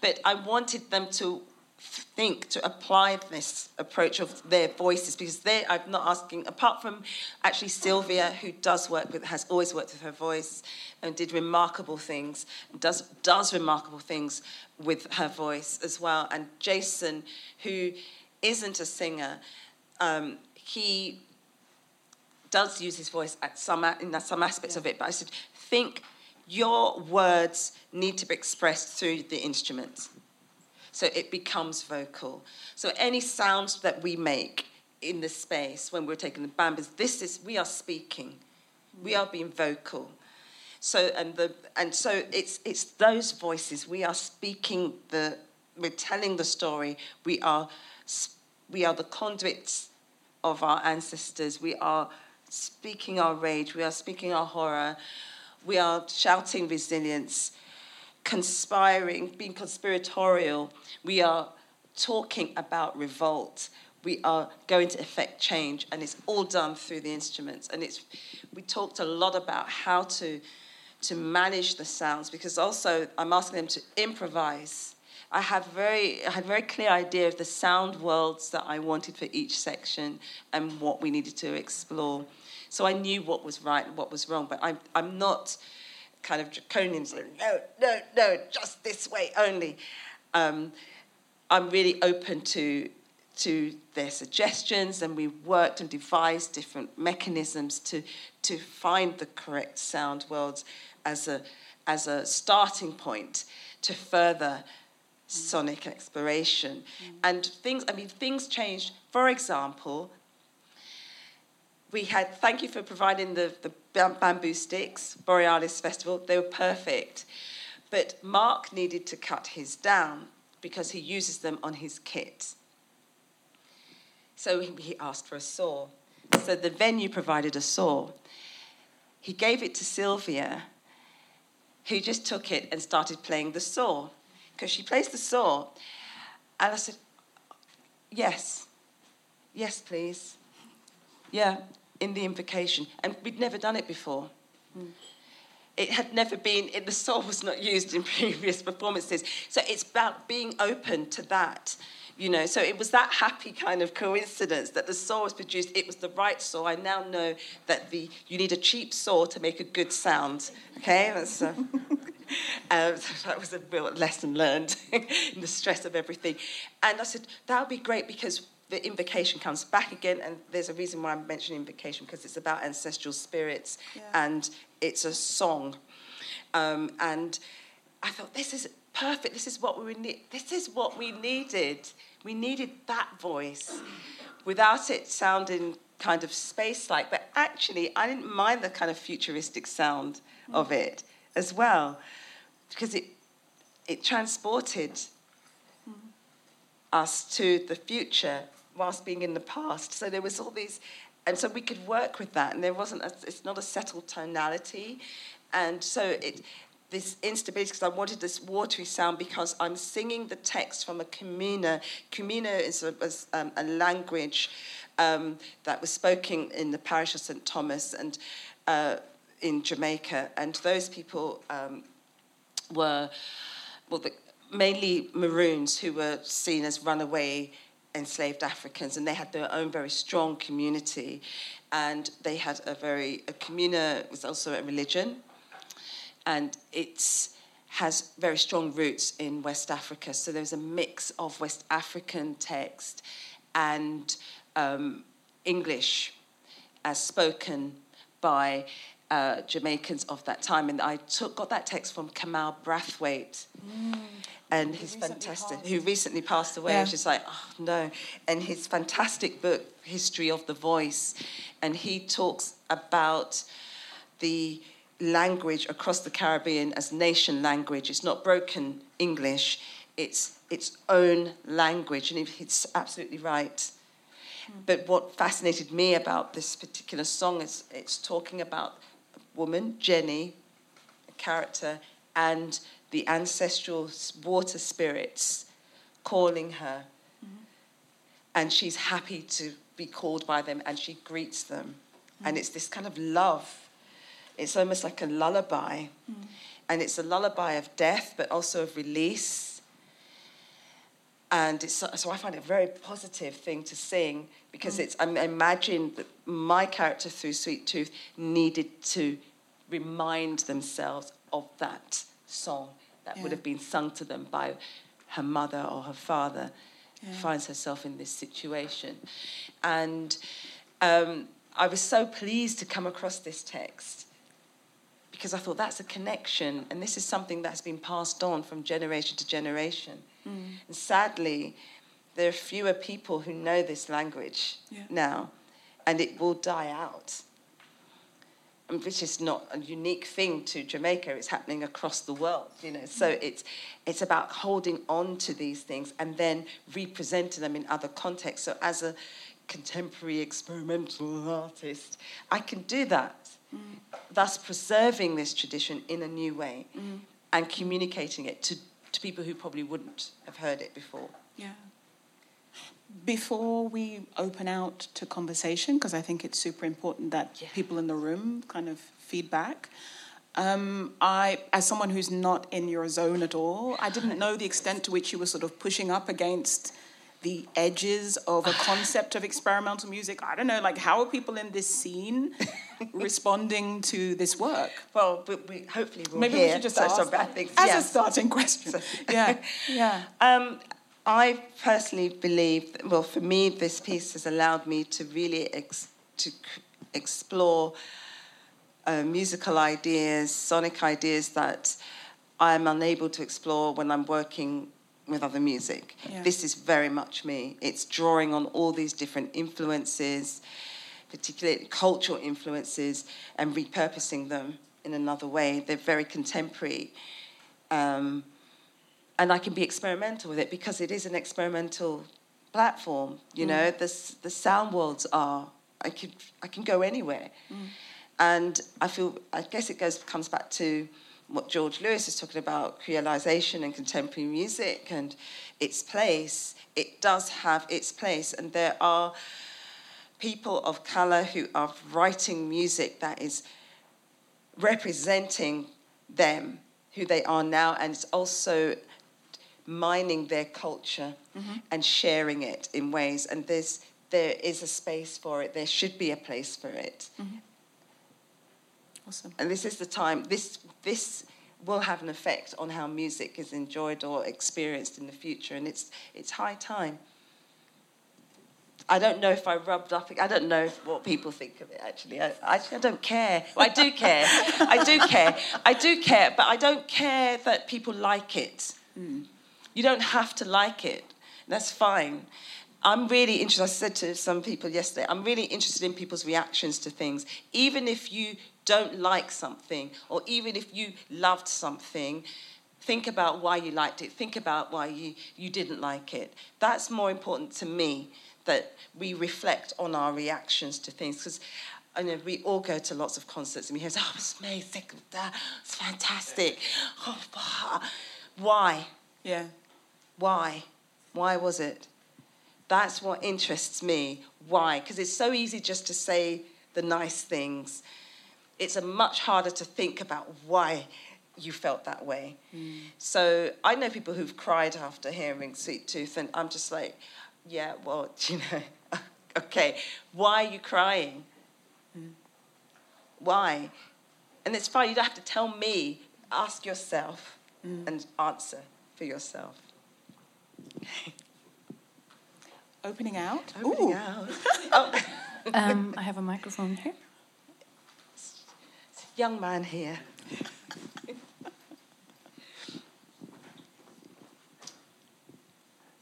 But I wanted them to think to apply this approach of their voices because they I'm not asking apart from actually Sylvia who does work with has always worked with her voice and did remarkable things does does remarkable things with her voice as well and Jason who isn't a singer um, he does use his voice at some in some aspects yeah. of it but I said think your words need to be expressed through the instruments so it becomes vocal. So any sound that we make in the space when we're taking the bambas, this is we are speaking, we are being vocal. So and the and so it's it's those voices we are speaking the we're telling the story. We are we are the conduits of our ancestors. We are speaking our rage. We are speaking our horror. We are shouting resilience conspiring, being conspiratorial. We are talking about revolt. We are going to effect change, and it's all done through the instruments. And it's we talked a lot about how to to manage the sounds because also I'm asking them to improvise. I have very I had very clear idea of the sound worlds that I wanted for each section and what we needed to explore. So I knew what was right and what was wrong, but I'm I'm not kind of draconian, no, no, no, just this way only. Um, I'm really open to to their suggestions, and we worked and devised different mechanisms to to find the correct sound worlds as a as a starting point to further sonic exploration. Mm. And things, I mean, things changed. For example, we had, thank you for providing the, the bamboo sticks, Borealis Festival, they were perfect. But Mark needed to cut his down because he uses them on his kit. So he asked for a saw. So the venue provided a saw. He gave it to Sylvia, who just took it and started playing the saw. Because she plays the saw. And I said, Yes, yes, please. Yeah, in the invocation. And we'd never done it before. Mm. It had never been, it, the saw was not used in previous performances. So it's about being open to that. You know, so it was that happy kind of coincidence that the saw was produced. It was the right saw. I now know that the you need a cheap saw to make a good sound. Okay, that's uh, uh, that was a real lesson learned in the stress of everything. And I said that would be great because the invocation comes back again, and there's a reason why I'm mentioning invocation because it's about ancestral spirits yeah. and it's a song. Um, and I thought, this is perfect. This is what we need. This is what we needed. We needed that voice, without it sounding kind of space-like. But actually, I didn't mind the kind of futuristic sound of it as well, because it it transported us to the future whilst being in the past. So there was all these, and so we could work with that, and there wasn't. A, it's not a settled tonality, and so it. This instability, because I wanted this watery sound, because I'm singing the text from a Kumina. Kumina is a, was, um, a language um, that was spoken in the parish of St Thomas and uh, in Jamaica, and those people um, were, well, the, mainly Maroons who were seen as runaway enslaved Africans, and they had their own very strong community, and they had a very a communa it was also a religion, and it has very strong roots in West Africa. So there's a mix of West African text and um, English as spoken by uh, Jamaicans of that time. And I took, got that text from Kamau Brathwaite. Mm. And his fantastic, passed. who recently passed away, yeah. which is like, oh no. And his fantastic book, History of the Voice. And he talks about the language across the Caribbean as nation language. It's not broken English, it's its own language. And he's absolutely right. But what fascinated me about this particular song is it's talking about woman, Jenny, a character, and the ancestral water spirits calling her. Mm-hmm. And she's happy to be called by them and she greets them. Mm-hmm. And it's this kind of love. It's almost like a lullaby. Mm-hmm. And it's a lullaby of death, but also of release and it's, so I find it a very positive thing to sing because mm. it's I imagine that my character through Sweet Tooth needed to remind themselves of that song that yeah. would have been sung to them by her mother or her father yeah. finds herself in this situation and um, I was so pleased to come across this text because I thought that's a connection and this is something that's been passed on from generation to generation Mm. And sadly, there are fewer people who know this language yeah. now, and it will die out. And which is not a unique thing to Jamaica. It's happening across the world, you know. So mm. it's it's about holding on to these things and then representing them in other contexts. So as a contemporary experimental artist, I can do that. Mm. Thus preserving this tradition in a new way mm. and communicating it to to people who probably wouldn't have heard it before. Yeah. Before we open out to conversation, because I think it's super important that yeah. people in the room kind of feedback. Um, I, as someone who's not in your zone at all, I didn't know the extent to which you were sort of pushing up against the edges of a concept of experimental music. I don't know, like how are people in this scene responding to this work? Well, we, we hopefully we'll maybe hear. we should just ask so that as yes. a starting question. So, yeah, yeah. Um, I personally believe, that, well, for me, this piece has allowed me to really ex- to explore uh, musical ideas, sonic ideas that I'm unable to explore when I'm working with other music. Yeah. This is very much me. It's drawing on all these different influences, particularly cultural influences, and repurposing them in another way. They're very contemporary. Um, and I can be experimental with it because it is an experimental platform. You mm. know, the, the sound worlds are, I can, I can go anywhere. Mm. And I feel, I guess it goes comes back to what George Lewis is talking about, creolization and contemporary music and its place, it does have its place. And there are people of color who are writing music that is representing them, who they are now, and it's also mining their culture mm-hmm. and sharing it in ways. And there's, there is a space for it, there should be a place for it. Mm-hmm. Awesome. And this is the time, this, this will have an effect on how music is enjoyed or experienced in the future, and it's, it's high time. I don't know if I rubbed up. I don't know what people think of it. Actually, I, actually, I don't care. Well, I do care. I do care. I do care, but I don't care that people like it. Mm. You don't have to like it. That's fine. I'm really interested. I said to some people yesterday, I'm really interested in people's reactions to things. Even if you don't like something, or even if you loved something, think about why you liked it. Think about why you, you didn't like it. That's more important to me that we reflect on our reactions to things because I know we all go to lots of concerts and we hear, oh, it's amazing, it's fantastic. Oh, why? Yeah. Why? Why was it? That's what interests me. Why? Because it's so easy just to say the nice things. It's a much harder to think about why you felt that way. Mm. So I know people who've cried after hearing Sweet Tooth, and I'm just like, yeah, well, you know, okay, why are you crying? Mm. Why? And it's fine, you don't have to tell me. Ask yourself mm. and answer for yourself. Opening out. Opening Ooh. out. oh. um, I have a microphone here. Young man here.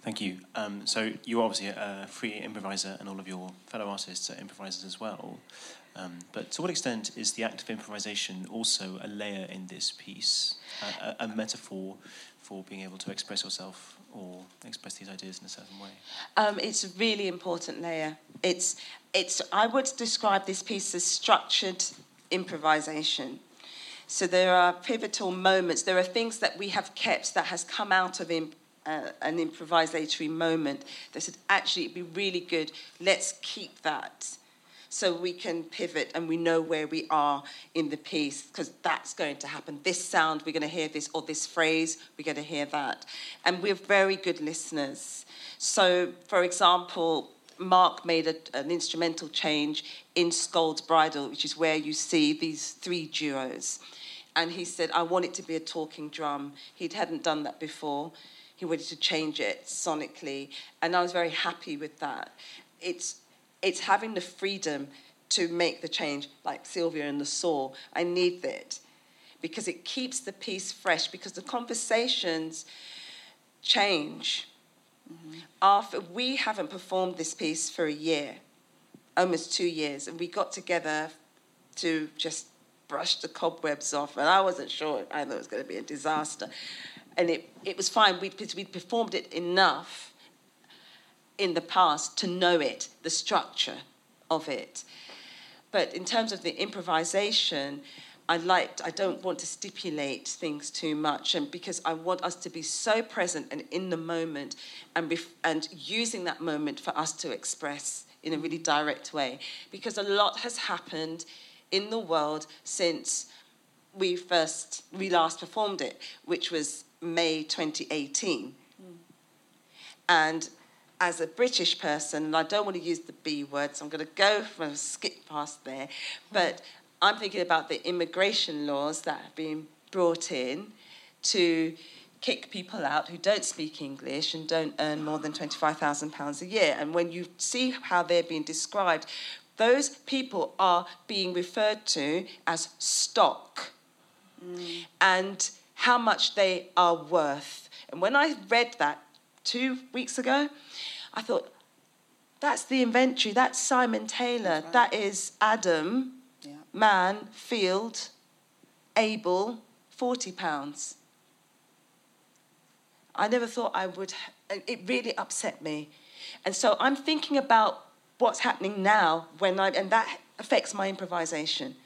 Thank you. Um, so you're obviously a free improviser, and all of your fellow artists are improvisers as well. Um, but to what extent is the act of improvisation also a layer in this piece, a, a, a metaphor for being able to express yourself or express these ideas in a certain way? Um, it's a really important layer. It's, it's, I would describe this piece as structured improvisation. So there are pivotal moments. There are things that we have kept that has come out of imp- uh, an improvisatory moment that said, actually, it'd be really good. Let's keep that so we can pivot and we know where we are in the piece because that's going to happen. This sound, we're going to hear this, or this phrase, we're going to hear that. And we're very good listeners. So, for example, Mark made a, an instrumental change in Scold's Bridle, which is where you see these three duos. And he said, I want it to be a talking drum. He hadn't done that before. He wanted to change it sonically. And I was very happy with that. It's it's having the freedom to make the change, like Sylvia and the saw. I need that because it keeps the piece fresh, because the conversations change. Mm-hmm. After we haven't performed this piece for a year, almost two years, and we got together to just brush the cobwebs off, and I wasn't sure I thought it was going to be a disaster. And it, it was fine we'd, we'd performed it enough in the past to know it, the structure of it. But in terms of the improvisation, I liked, I don't want to stipulate things too much, and because I want us to be so present and in the moment and, bef- and using that moment for us to express in a really direct way. Because a lot has happened in the world since we first, we last performed it, which was May 2018. Mm. And as a British person, and I don't want to use the B word, so I'm going to go from skip past there, but I'm thinking about the immigration laws that have been brought in to kick people out who don't speak English and don't earn more than £25,000 a year. And when you see how they're being described, those people are being referred to as stock mm. and how much they are worth. And when I read that two weeks ago, I thought, that's the inventory, that's Simon Taylor, right. that is Adam, yeah. man, field, Abel, 40 pounds. I never thought I would, it really upset me. And so I'm thinking about what's happening now when I, and that affects my improvisation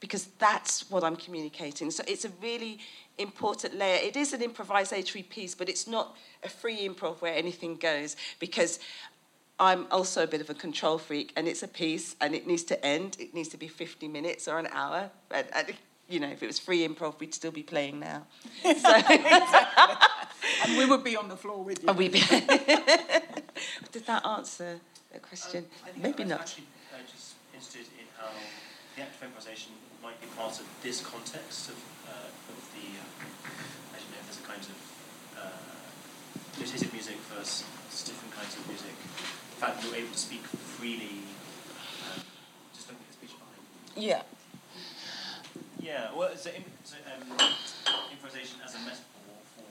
because that's what I'm communicating. So it's a really important layer. It is an improvisatory piece, but it's not a free improv where anything goes because I'm also a bit of a control freak and it's a piece and it needs to end. It needs to be 50 minutes or an hour. And, and you know, if it was free improv, we'd still be playing now. So. and we would be on the floor with you. We'd be Did that answer the question? Um, Maybe I'm not. Actually, uh, just interested in how the act of improvisation might be part of this context of, uh, of the, uh, I don't know if there's a kind of uh, notated music versus different kinds of music. The fact that you're able to speak freely, um, just looking at speech behind. Yeah. Yeah, well, so, so um, improvisation as a metaphor for.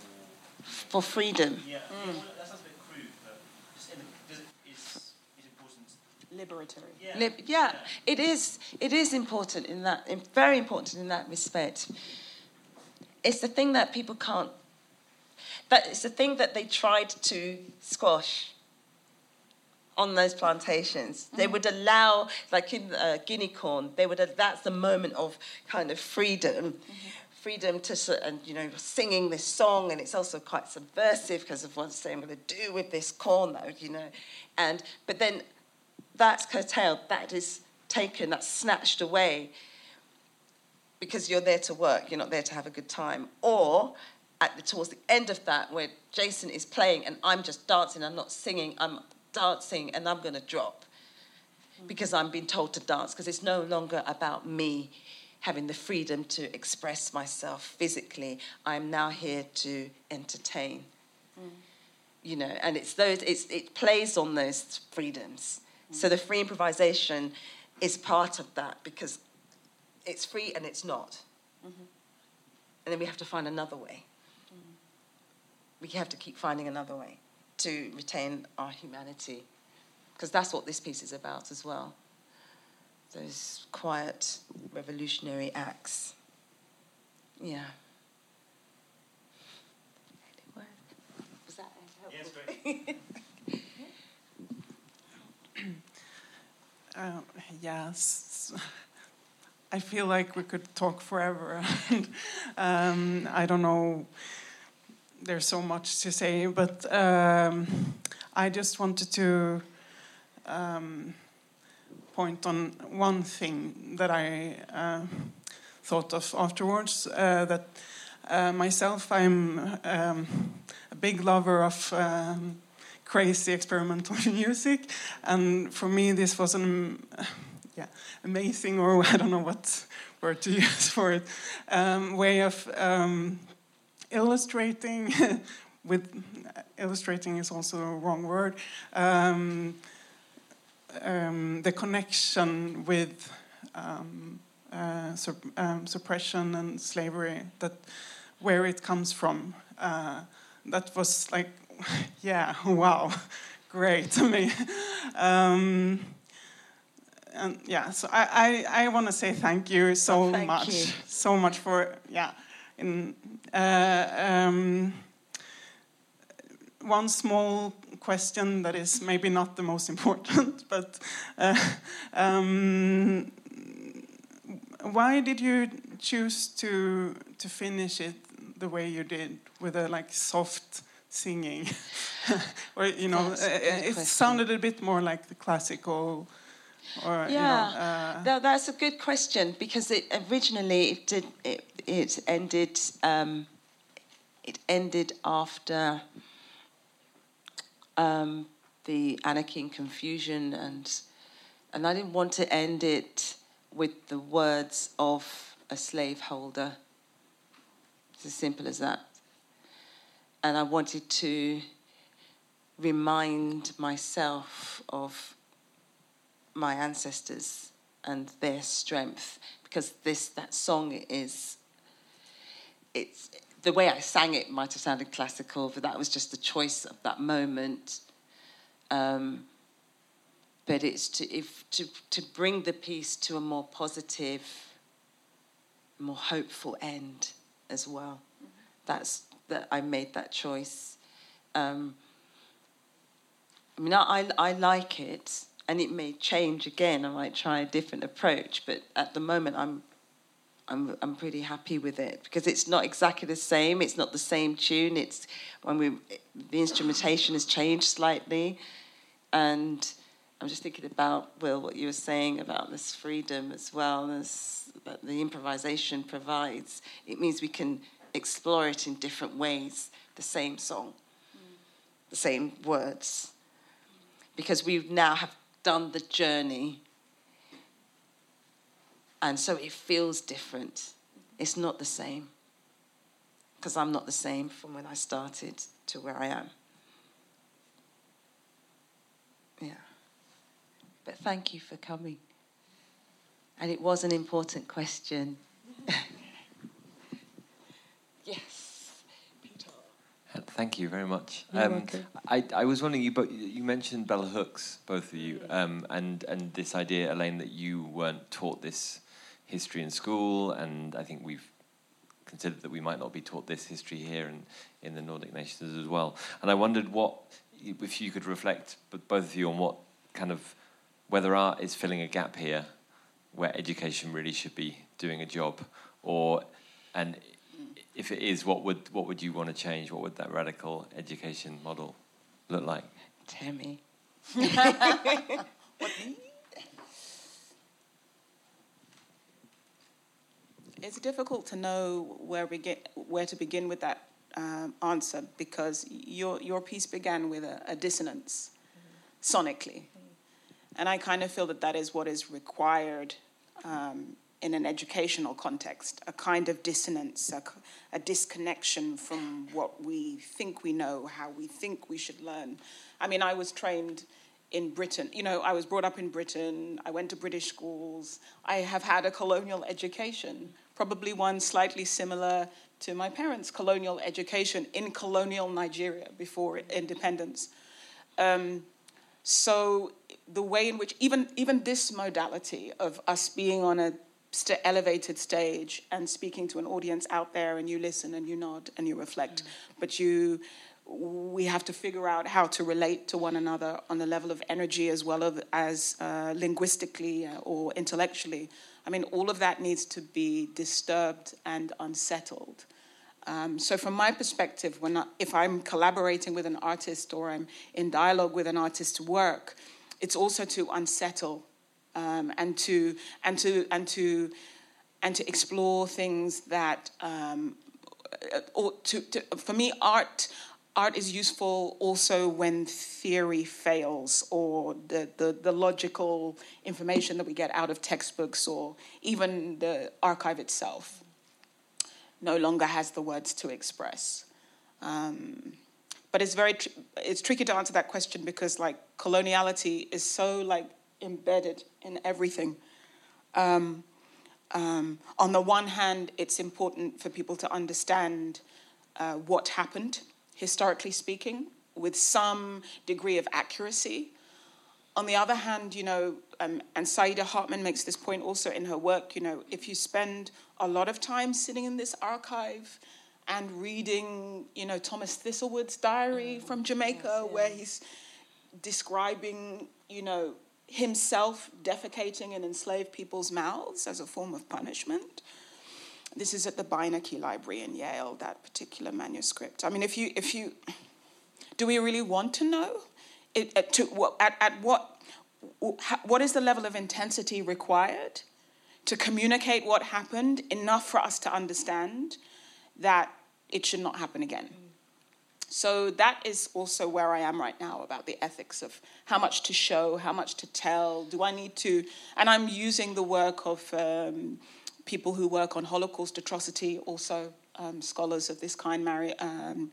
For freedom. Yeah, yeah, well, that sounds a bit crude, but just in the, does it, is, is important. Liberatory. Yeah. Lib- yeah, it is. It is important in that, in, very important in that respect. It's the thing that people can't. That it's the thing that they tried to squash. On those plantations, they would allow, like in uh, guinea corn, they would. That's the moment of kind of freedom, freedom to and you know singing this song, and it's also quite subversive because of what I'm going to do with this corn, though, you know, and but then that's curtailed, that is taken, that's snatched away because you're there to work, you're not there to have a good time. Or at the, towards the end of that, where Jason is playing and I'm just dancing, I'm not singing, I'm dancing and I'm going to drop because I'm being told to dance because it's no longer about me having the freedom to express myself physically. I'm now here to entertain. Mm. You know, and it's those it's it plays on those freedoms. So the free improvisation is part of that because it's free and it's not. Mm-hmm. And then we have to find another way. Mm-hmm. We have to keep finding another way to retain our humanity. Because that's what this piece is about as well. Those quiet revolutionary acts. Yeah. Was that Yeah, it's helpful? great. Uh, yes. I feel like we could talk forever. um, I don't know. There's so much to say, but um, I just wanted to um, point on one thing that I uh, thought of afterwards. Uh, that uh, myself, I'm um, a big lover of um, crazy experimental music, and for me, this was an yeah amazing, or I don't know what word to use for it, um, way of um, illustrating. with illustrating is also a wrong word. Um, um, the connection with um, uh, um, suppression and slavery that where it comes from. Uh, that was like, yeah, wow, great to me. Um, and yeah, so I, I, I want to say thank you so Oh, thank much, you. so much for yeah. In uh, um, one small question that is maybe not the most important, but uh, um, why did you choose to to finish it the way you did with a like soft singing, or you know, That's a good it question. sounded a bit more like the classical, or you know, Yeah, uh, Tha- that's a good question because it originally it did it, it ended um, it ended after um, the anarchy and confusion and and I didn't want to end it with the words of a slaveholder. It's as simple as that. And I wanted to remind myself of my ancestors and their strength because this that song is it's the way I sang it might have sounded classical, but that was just the choice of that moment. Um, but it's to if to to bring the piece to a more positive, more hopeful end as well. That's that I made that choice. Um, I mean, I, I like it, and it may change again. I might try a different approach, but at the moment, I'm, I'm, I'm pretty happy with it because it's not exactly the same. It's not the same tune. It's when we, the instrumentation has changed slightly, and I'm just thinking about Will, what you were saying about this freedom as well as that the improvisation provides. It means we can explore it in different ways, the same song, mm. the same words. Because we now have done the journey. And so it feels different. It's not the same. Because I'm not the same from when I started to where I am. Yeah. But thank you for coming. And it was an important question. Thank you very much. Um. I, I was wondering, you, bo- you mentioned Bella Hooks, both of you, um, and, and this idea, Elaine, that you weren't taught this history in school, and I think we've considered that we might not be taught this history here in, in the Nordic nations as well. And I wondered what, if you could reflect, but both of you, on what kind of, whether art is filling a gap here where education really should be doing a job, or, and if it is, what would what would you want to change? What would that radical education model look like? Tammy. It's difficult to know where begin, where to begin with that um, answer because your your piece began with a, a dissonance, sonically, and I kind of feel that that is what is required um, in an educational context, a kind of dissonance, a disconnection from what we think we know, how we think we should learn. I mean, I was trained in Britain. You know, I was brought up in Britain. I went to British schools. I have had a colonial education, probably one slightly similar to my parents' colonial education in colonial Nigeria before independence. Um, so the way in which even even this modality of us being on a st- elevated stage and speaking to an audience out there, and you listen and you nod and you reflect, but you we have to figure out how to relate to one another on the level of energy as well as uh, linguistically uh, or intellectually. I mean, all of that needs to be disturbed and unsettled. Um, so, from my perspective, when I, if I'm collaborating with an artist or I'm in dialogue with an artist's work, it's also to unsettle um, and to and to and to and to explore things that um, uh, or to, to for me art art is useful also when theory fails or the, the, the logical information that we get out of textbooks or even the archive itself no longer has the words to express. Um, but it's very tr- it's tricky to answer that question because like coloniality is so like embedded in everything. Um, um, on the one hand, it's important for people to understand uh, what happened, historically speaking, with some degree of accuracy. On the other hand, you know, um, and Saidiya Hartman makes this point also in her work, you know, if you spend a lot of time sitting in this archive and reading, you know, Thomas Thistlewood's diary from Jamaica, where he's describing, you know, himself defecating in enslaved people's mouths as a form of punishment. This is at the Beinecke Library in Yale, that particular manuscript. I mean, if you, if you, do we really want to know? It, at, to, at, at what, what is the level of intensity required to communicate what happened enough for us to understand that it should not happen again? So that is also where I am right now about the ethics of how much to show, how much to tell. Do I need to? And I'm using the work of um, people who work on Holocaust atrocity, also um, scholars of this kind, Mary, um,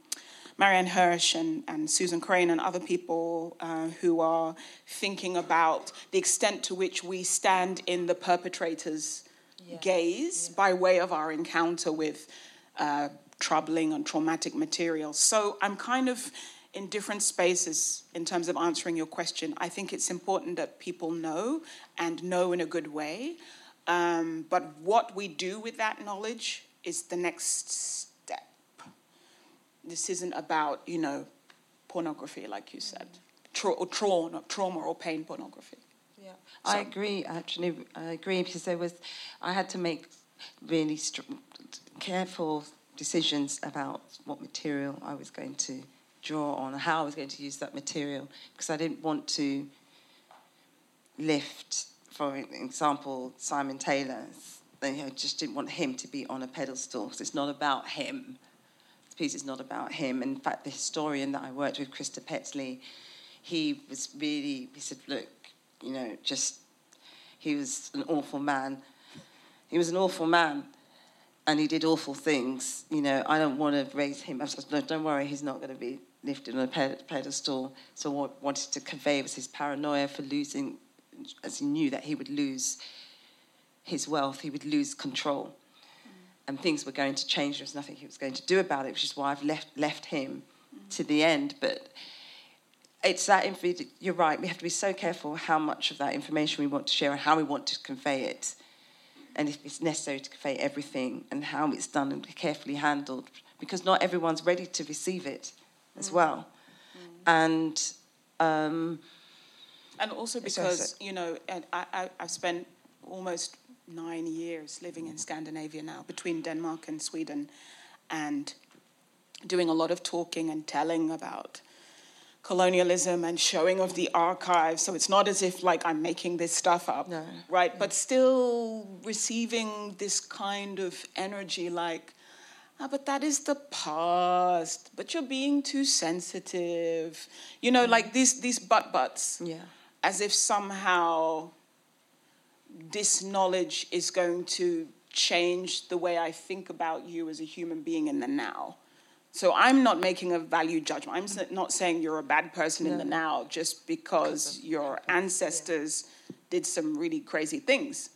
Marianne Hirsch and, and Susan Crane and other people uh, who are thinking about the extent to which we stand in the perpetrator's gaze by way of our encounter with uh, troubling and traumatic material. So I'm kind of in different spaces in terms of answering your question. I think it's important that people know and know in a good way. Um, but what we do with that knowledge is the next step. This isn't about, you know, pornography, like you said, Tra- or trauma, trauma or pain pornography. Yeah, I agree. Actually, I agree because there was, I had to make really str- careful decisions about what material I was going to draw on, how I was going to use that material, because I didn't want to lift, for example, Simon Taylor. You know, just didn't want him to be on a pedestal. So it's not about him. This piece is not about him. In fact, the historian that I worked with, Christer Petley, he was really, he said, look, you know, just, he was an awful man. He was an awful man and he did awful things. You know, I don't want to raise him. I said, no, don't worry, he's not going to be lifted on a pedestal. So what I wanted to convey was his paranoia for losing as he knew that he would lose his wealth, he would lose control. Mm. And things were going to change. There was nothing he was going to do about it, which is why I've left, left him mm. to the end. But it's that inf- you're right. We have to be so careful how much of that information we want to share and how we want to convey it, and if it's necessary to convey everything and how it's done and carefully handled, because not everyone's ready to receive it as well. And um, And also also- because, you know, and I, I, I've spent almost nine years living in Scandinavia now, between Denmark and Sweden, and doing a lot of talking and telling about colonialism and showing of the archives. So it's not as if like I'm making this stuff up, No. right? But still receiving this kind of energy like, ah, but that is the past. But you're being too sensitive. You know, like these these but buts yeah, as if somehow this knowledge is going to change the way I think about you as a human being in the now. So I'm not making a value judgment. I'm not saying you're a bad person in the now just because your ancestors did some really crazy things.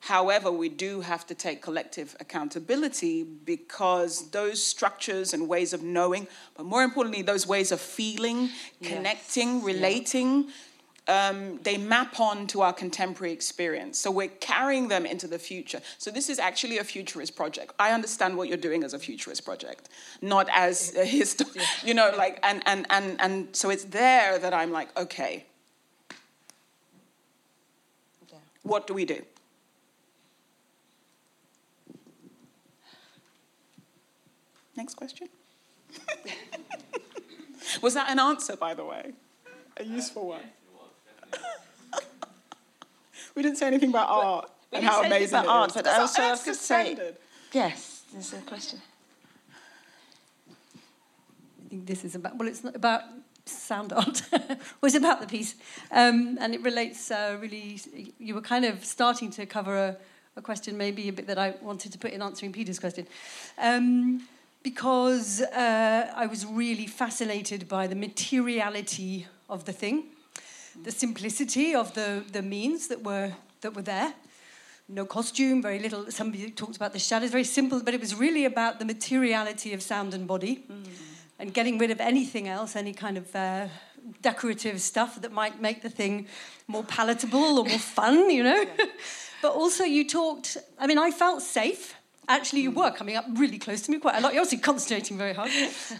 However, we do have to take collective accountability because those structures and ways of knowing, but more importantly, those ways of feeling, connecting, relating, um, they map on to our contemporary experience. So we're carrying them into the future. So this is actually a futurist project. I understand what you're doing as a futurist project, not as a histo- you know, like, and, and, and, and so it's there that I'm like, okay, yeah. what do we do? Next question. Was that an answer, by the way? A useful one. We didn't say anything about art we and how say amazing about it art, is. but That's- also I was gonna say- standard. Yes, there's a question. I think this is about, well, it's not about sound art, well, it's about the piece. Um, and it relates uh, really, you were kind of starting to cover a, a question, maybe a bit that I wanted to put in answering Peter's question. Um, because uh, I was really fascinated by the materiality of the thing, the simplicity of the, the means that were, that were there no costume, very little. Somebody talked about the shadows, very simple, but it was really about the materiality of sound and body and getting rid of anything else, any kind of uh, decorative stuff that might make the thing more palatable or more fun, you know? but also, you talked, I mean, I felt safe. Actually, you were coming up really close to me quite a lot. You're obviously concentrating very hard.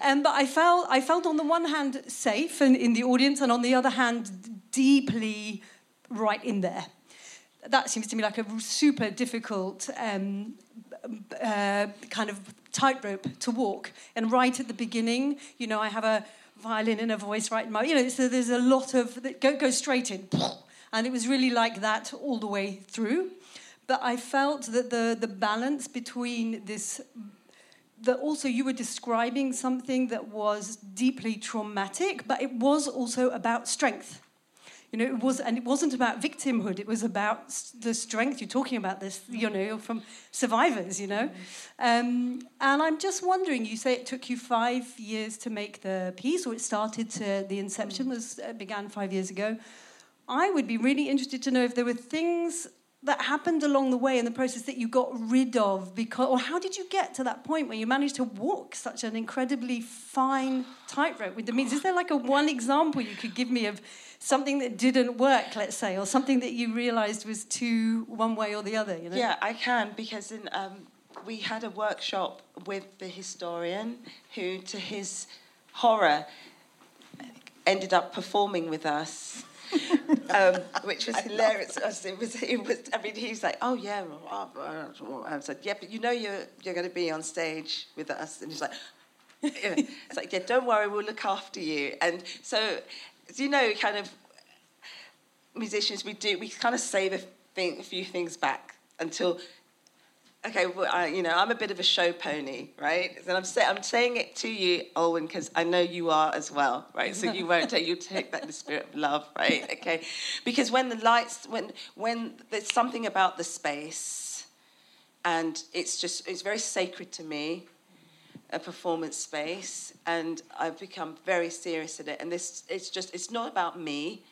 Um, but I felt, I felt on the one hand safe and in the audience, and on the other hand, deeply right in there that seems to me like a super difficult um, uh, kind of tightrope to walk. And right at the beginning, you know, I have a violin and a voice right in my, you know, so there's a lot of that go, straight in, and it was really like that all the way through. But I felt that the the balance between this that also you were describing something that was deeply traumatic, but it was also about strength. You know, it was, and it wasn't about victimhood. It was about the strength. You're talking about this, you know, from survivors. You know, um, and I'm just wondering. You say it took you five years to make the piece, or it started to the inception was uh, began five years ago. I would be really interested to know if there were things that happened along the way in the process that you got rid of because or how did you get to that point where you managed to walk such an incredibly fine tightrope with the means is there like a one example you could give me of something that didn't work let's say or something that you realized was too one way or the other you know Yeah, I can because in, um, we had a workshop with the historian who, to his horror, ended up performing with us. um, which was hilarious. It was, it was. I mean, he's like, "Oh yeah," I said, "Yeah, but you know you're you're going to be on stage with us," and he's like, know, "It's like, yeah, don't worry, we'll look after you." And so, you know, kind of musicians, we do we kind of save a, thing, a few things back until. Okay, well, I, you know, I'm a bit of a show pony, right? And I'm, say, I'm saying it to you, Olwen, because I know you are as well, right? So you won't take, you take that in the spirit of love, right? Okay, because when the lights, when when there's something about the space, and it's just it's very sacred to me, a performance space, and I've become very serious at it. And this, it's just, it's not about me,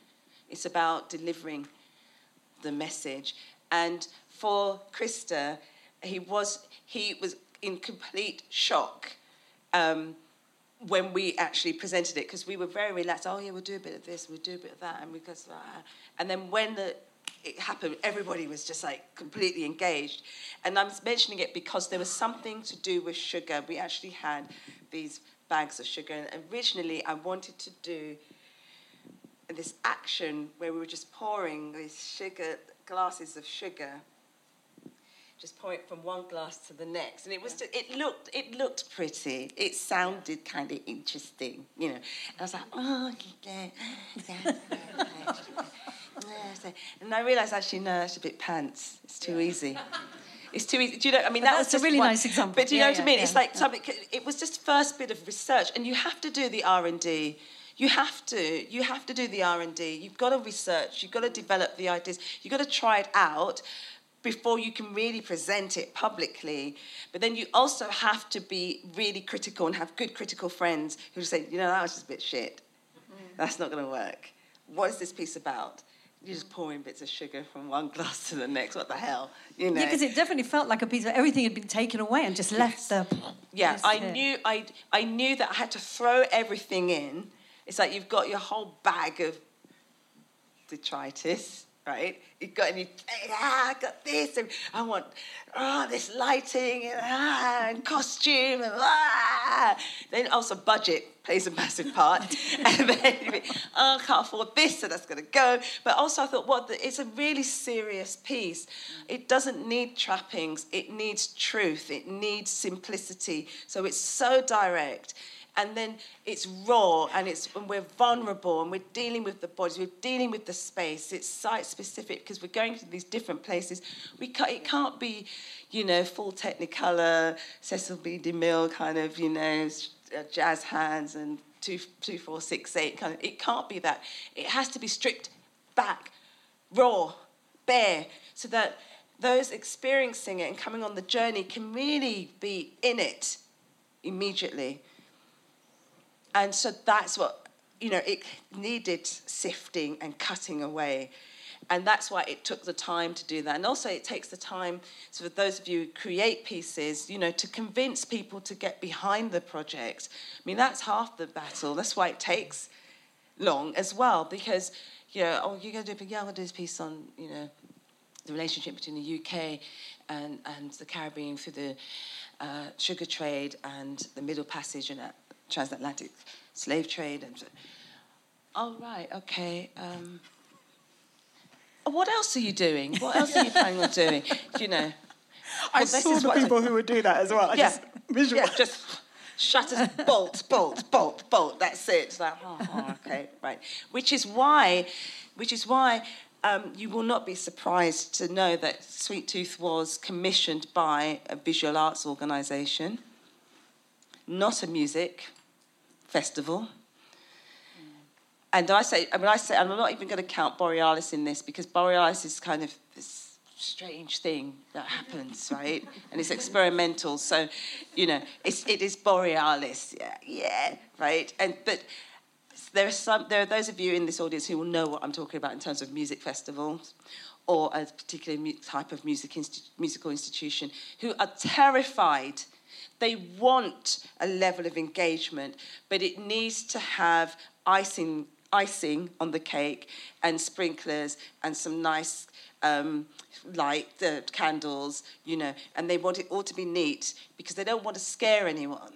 it's about delivering the message. And for Christer, he was he was in complete shock um, when we actually presented it because we were very relaxed. Oh yeah, we'll do a bit of this, we'll do a bit of that, and because ah. and then when the it happened, everybody was just like completely engaged. And I'm mentioning it because there was something to do with sugar. We actually had these bags of sugar, and originally I wanted to do this action where we were just pouring these sugar glasses of sugar just pour it from one glass to the next, and it was it looked it looked pretty. It sounded kind of interesting, you know. And I was like, oh, yeah, yeah, yeah. And I realised actually no, that's a bit pants. It's too yeah. easy. It's too easy. Do you know? I mean, that that's was a really one, nice example. But do you yeah, know what I mean? It's like something. It was just first bit of research, and you have to do the R and D. You have to. You have to do the R and D. You've got to research. You've got to develop the ideas. You've got to try it out before you can really present it publicly. But then you also have to be really critical and have good critical friends who say, you know, that was just a bit shit. Mm-hmm. That's not going to work. What is this piece about? You're just pouring bits of sugar from one glass to the next. What the hell? You know? Yeah, because it definitely felt like a piece of everything had been taken away and just left the. Yeah, I knew I I knew that I had to throw everything in. It's like you've got your whole bag of detritus right? You got any, ah, I got this, and I want, oh, this lighting, and, ah, and costume, and ah. Then also budget plays a massive part. and then you oh, I can't afford this, so that's going to go. But also I thought, what, it's a really serious piece. It doesn't need trappings. It needs truth. It needs simplicity. So it's so direct and then it's raw and it's and we're vulnerable and we're dealing with the bodies we're dealing with the space. It's site specific because we're going to these different places. We can't, it can't be you know full technicolor cecil b. Demille kind of you know uh, jazz hands and two two four six eight kind of it can't be that. It has to be stripped back raw bare so that those experiencing it and coming on the journey can really be in it immediately and so that's what, you know, it needed sifting and cutting away. And that's why it took the time to do that. And also, it takes the time, so for those of you who create pieces, you know, to convince people to get behind the project. I mean, that's half the battle. That's why it takes long as well, because, you know, oh, you're going to do, yeah, I'm going to do this piece on, you know, the relationship between the UK and, and the Caribbean through the uh, sugar trade and the Middle Passage and transatlantic slave trade. And oh, right, okay. Um, what else are you doing? What else are you planning on doing? Do you know. I saw the people I, who would do that as well. I yeah, just visualize. Yeah, just shutters, bolt, bolt, bolt, bolt. That's it. It's like, oh, oh, okay, right. Which is why, which is why um, you will not be surprised to know that Sweet Tooth was commissioned by a visual arts organisation, not a music festival. And I say, I mean, I say, I'm not even going to count Borealis in this because Borealis is kind of this strange thing that happens, right? and it's experimental, so you know, it's it is Borealis, yeah, yeah, right. And but there are some, there are those of you in this audience who will know what I'm talking about in terms of music festivals or a particular type of music insti- musical institution who are terrified they want a level of engagement, but it needs to have icing, icing on the cake and sprinklers and some nice um, light, the candles, you know, and they want it all to be neat because they don't want to scare anyone.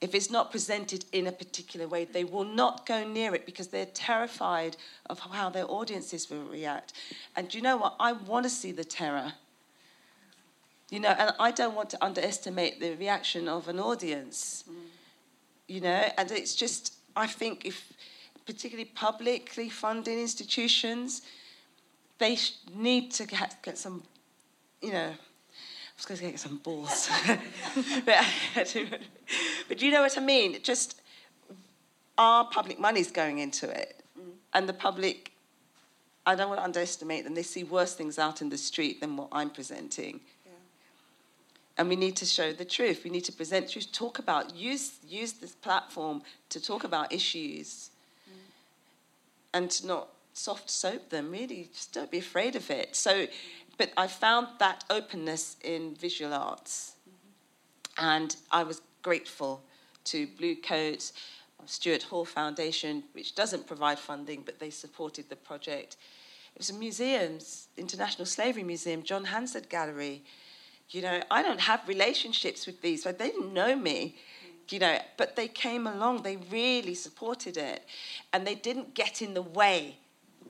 If it's not presented in a particular way, they will not go near it because they're terrified of how their audiences will react. And you know what? I want to see the terror. You know, and I don't want to underestimate the reaction of an audience. Mm. You know, and it's just, I think if, particularly publicly funded institutions, they need to get, get some, you know, I was going to get some balls. but, but you know what I mean? Just our public money's going into it. Mm. And the public, I don't want to underestimate them. They see worse things out in the street than what I'm presenting and we need to show the truth. We need to present truth, talk about, use, use this platform to talk about issues mm. and to not soft soap them. Really, just don't be afraid of it. So, but I found that openness in visual arts, and I was grateful to Bluecoat, Stuart Hall Foundation, which doesn't provide funding, but they supported the project. It was a museum, International Slavery Museum, John Hansard Gallery. You know, I don't have relationships with these, but they didn't know me you know but they came along they really supported it and they didn't get in the way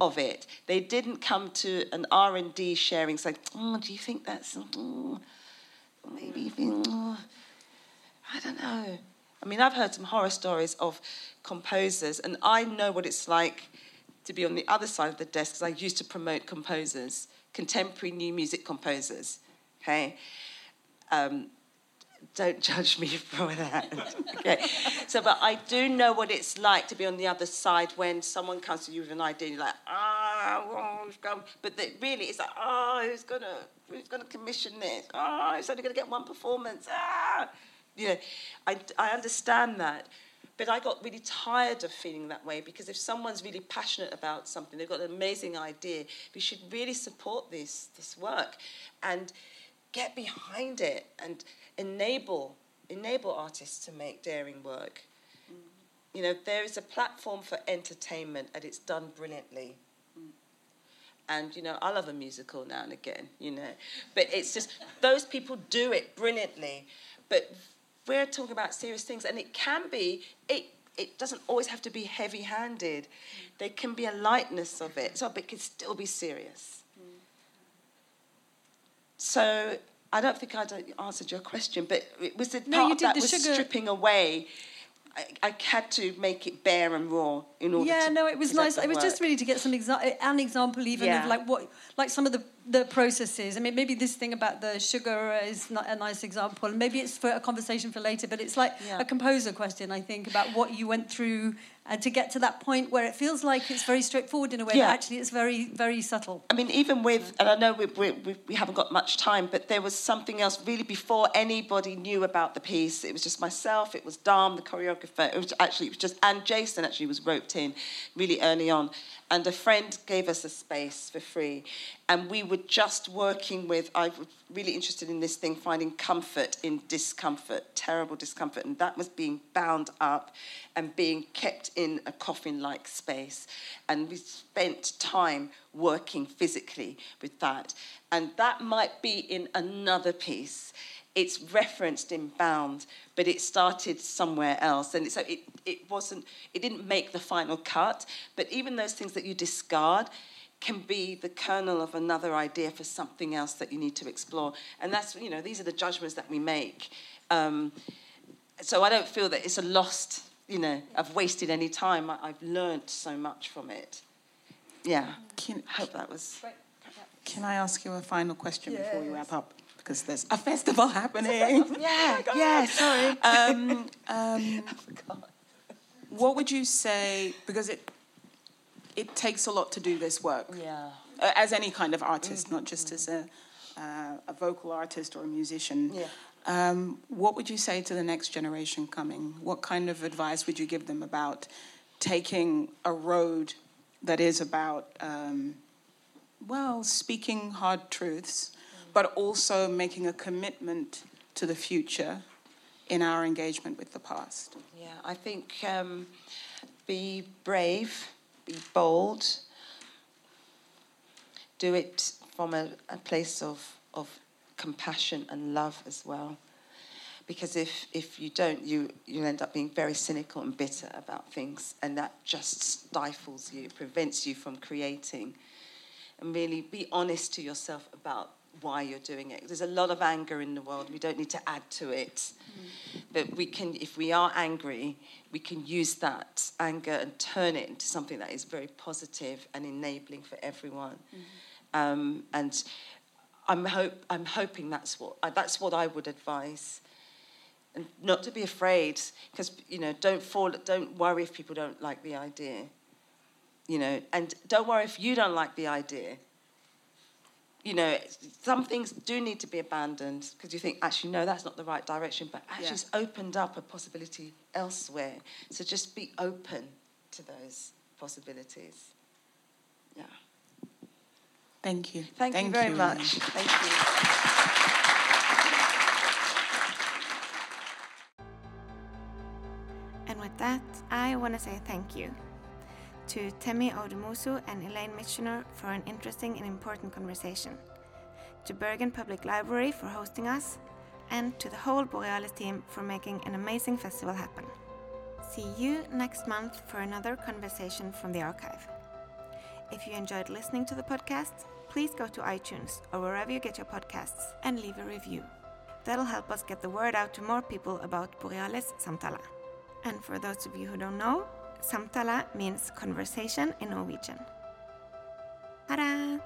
of it. They didn't come to an r&d sharing saying oh mm, do you think that's oh, maybe think oh, i don't know. I mean i've heard some horror stories of composers and i know what it's like to be on the other side of the desk because i used to promote composers contemporary new music composers okay um, don't judge me for that. okay. So, but I do know what it's like to be on the other side when someone comes to you with an idea. And you're like, ah, oh, but the, really, it's like, oh, who's gonna, who's gonna commission this? Oh, it's only gonna get one performance. Ah, you know, I, I understand that. But I got really tired of feeling that way because if someone's really passionate about something, they've got an amazing idea, we should really support this, this work and get behind it and enable enable artists to make daring work. Mm. You know, there is a platform for entertainment and it's done brilliantly. Mm. And you know, I love a musical now and again, you know. But it's just those people do it brilliantly. But we're talking about serious things and it can be it it doesn't always have to be heavy handed. Mm. There can be a lightness of it, so it can still be serious. So I don't think I uh, answered your question, but it was the no, part that was sugar. stripping away. I, I, had to make it bare and raw in order. To Yeah, no, it was nice. It was work. just really to get some exa- an example, even yeah. of like what, like some of the the processes. I mean, maybe this thing about the sugar is not a nice example. Maybe it's for a conversation for later. But it's like yeah. a composer question, I think, about what you went through and to get to that point where it feels like it's very straightforward in a way, yeah. but actually it's very, very subtle. I mean, even with, and I know we, we, we haven't got much time, but there was something else really before anybody knew about the piece. It was just myself, it was Dom, the choreographer. It was actually, it was just, and Jason actually was roped in really early on. And a friend gave us a space for free. And we were just working with, I was really interested in this thing, finding comfort in discomfort, terrible discomfort. And that was being bound up and being kept in a coffin like space. And we spent time working physically with that. And that might be in another piece. It's referenced in Bound, but it started somewhere else. And so it, it wasn't, it didn't make the final cut. But even those things that you discard, can be the kernel of another idea for something else that you need to explore. And that's, you know, these are the judgments that we make. Um, so I don't feel that it's a lost you know, I've wasted any time. I, have learned so much from it. Yeah. Can, I hope that was. Can I ask you a final question yes. before we wrap up? Because there's a festival happening. yeah, oh yeah, sorry. Um, um, what would you say? Because it it takes a lot to do this work. Yeah. Uh, as any kind of artist, mm-hmm. not just as a uh, a vocal artist or a musician. Yeah. Um, what would you say to the next generation coming? What kind of advice would you give them about taking a road that is about, um, well, speaking hard truths, but also making a commitment to the future in our engagement with the past? Yeah, I think um, be brave, be bold, do it from a, a place of, of compassion and love as well. Because if, if you don't, you, you'll end up being very cynical and bitter about things, and that just stifles you, prevents you from creating. And really be honest to yourself about why you're doing it. There's a lot of anger in the world. We don't need to add to it. Mm. But we can, if we are angry, we can use that anger and turn it into something that is very positive and enabling for everyone. Mm. Um, and I'm, hope, I'm hoping that's what, uh, that's what I would advise. And not to be afraid, because, you know, don't, fall, don't worry if people don't like the idea. You know, and don't worry if you don't like the idea. You know, some things do need to be abandoned because you think, actually, no, that's not the right direction, but actually, yeah. it's opened up a possibility elsewhere. So just be open to those possibilities. Yeah. Thank you. Thank, you very much. Thank you. And with that, I want to say thank you to Temi Odumosu and Elaine Mitchener for an interesting and important conversation, to Bergen Public Library for hosting us, and to the whole Borealis team for making an amazing festival happen. See you next month for another conversation from the archive. If you enjoyed listening to the podcast, please go to iTunes or wherever you get your podcasts and leave a review. That'll help us get the word out to more people about Borealis Samtala. And for those of you who don't know, Samtala means conversation in Norwegian. Ta-da!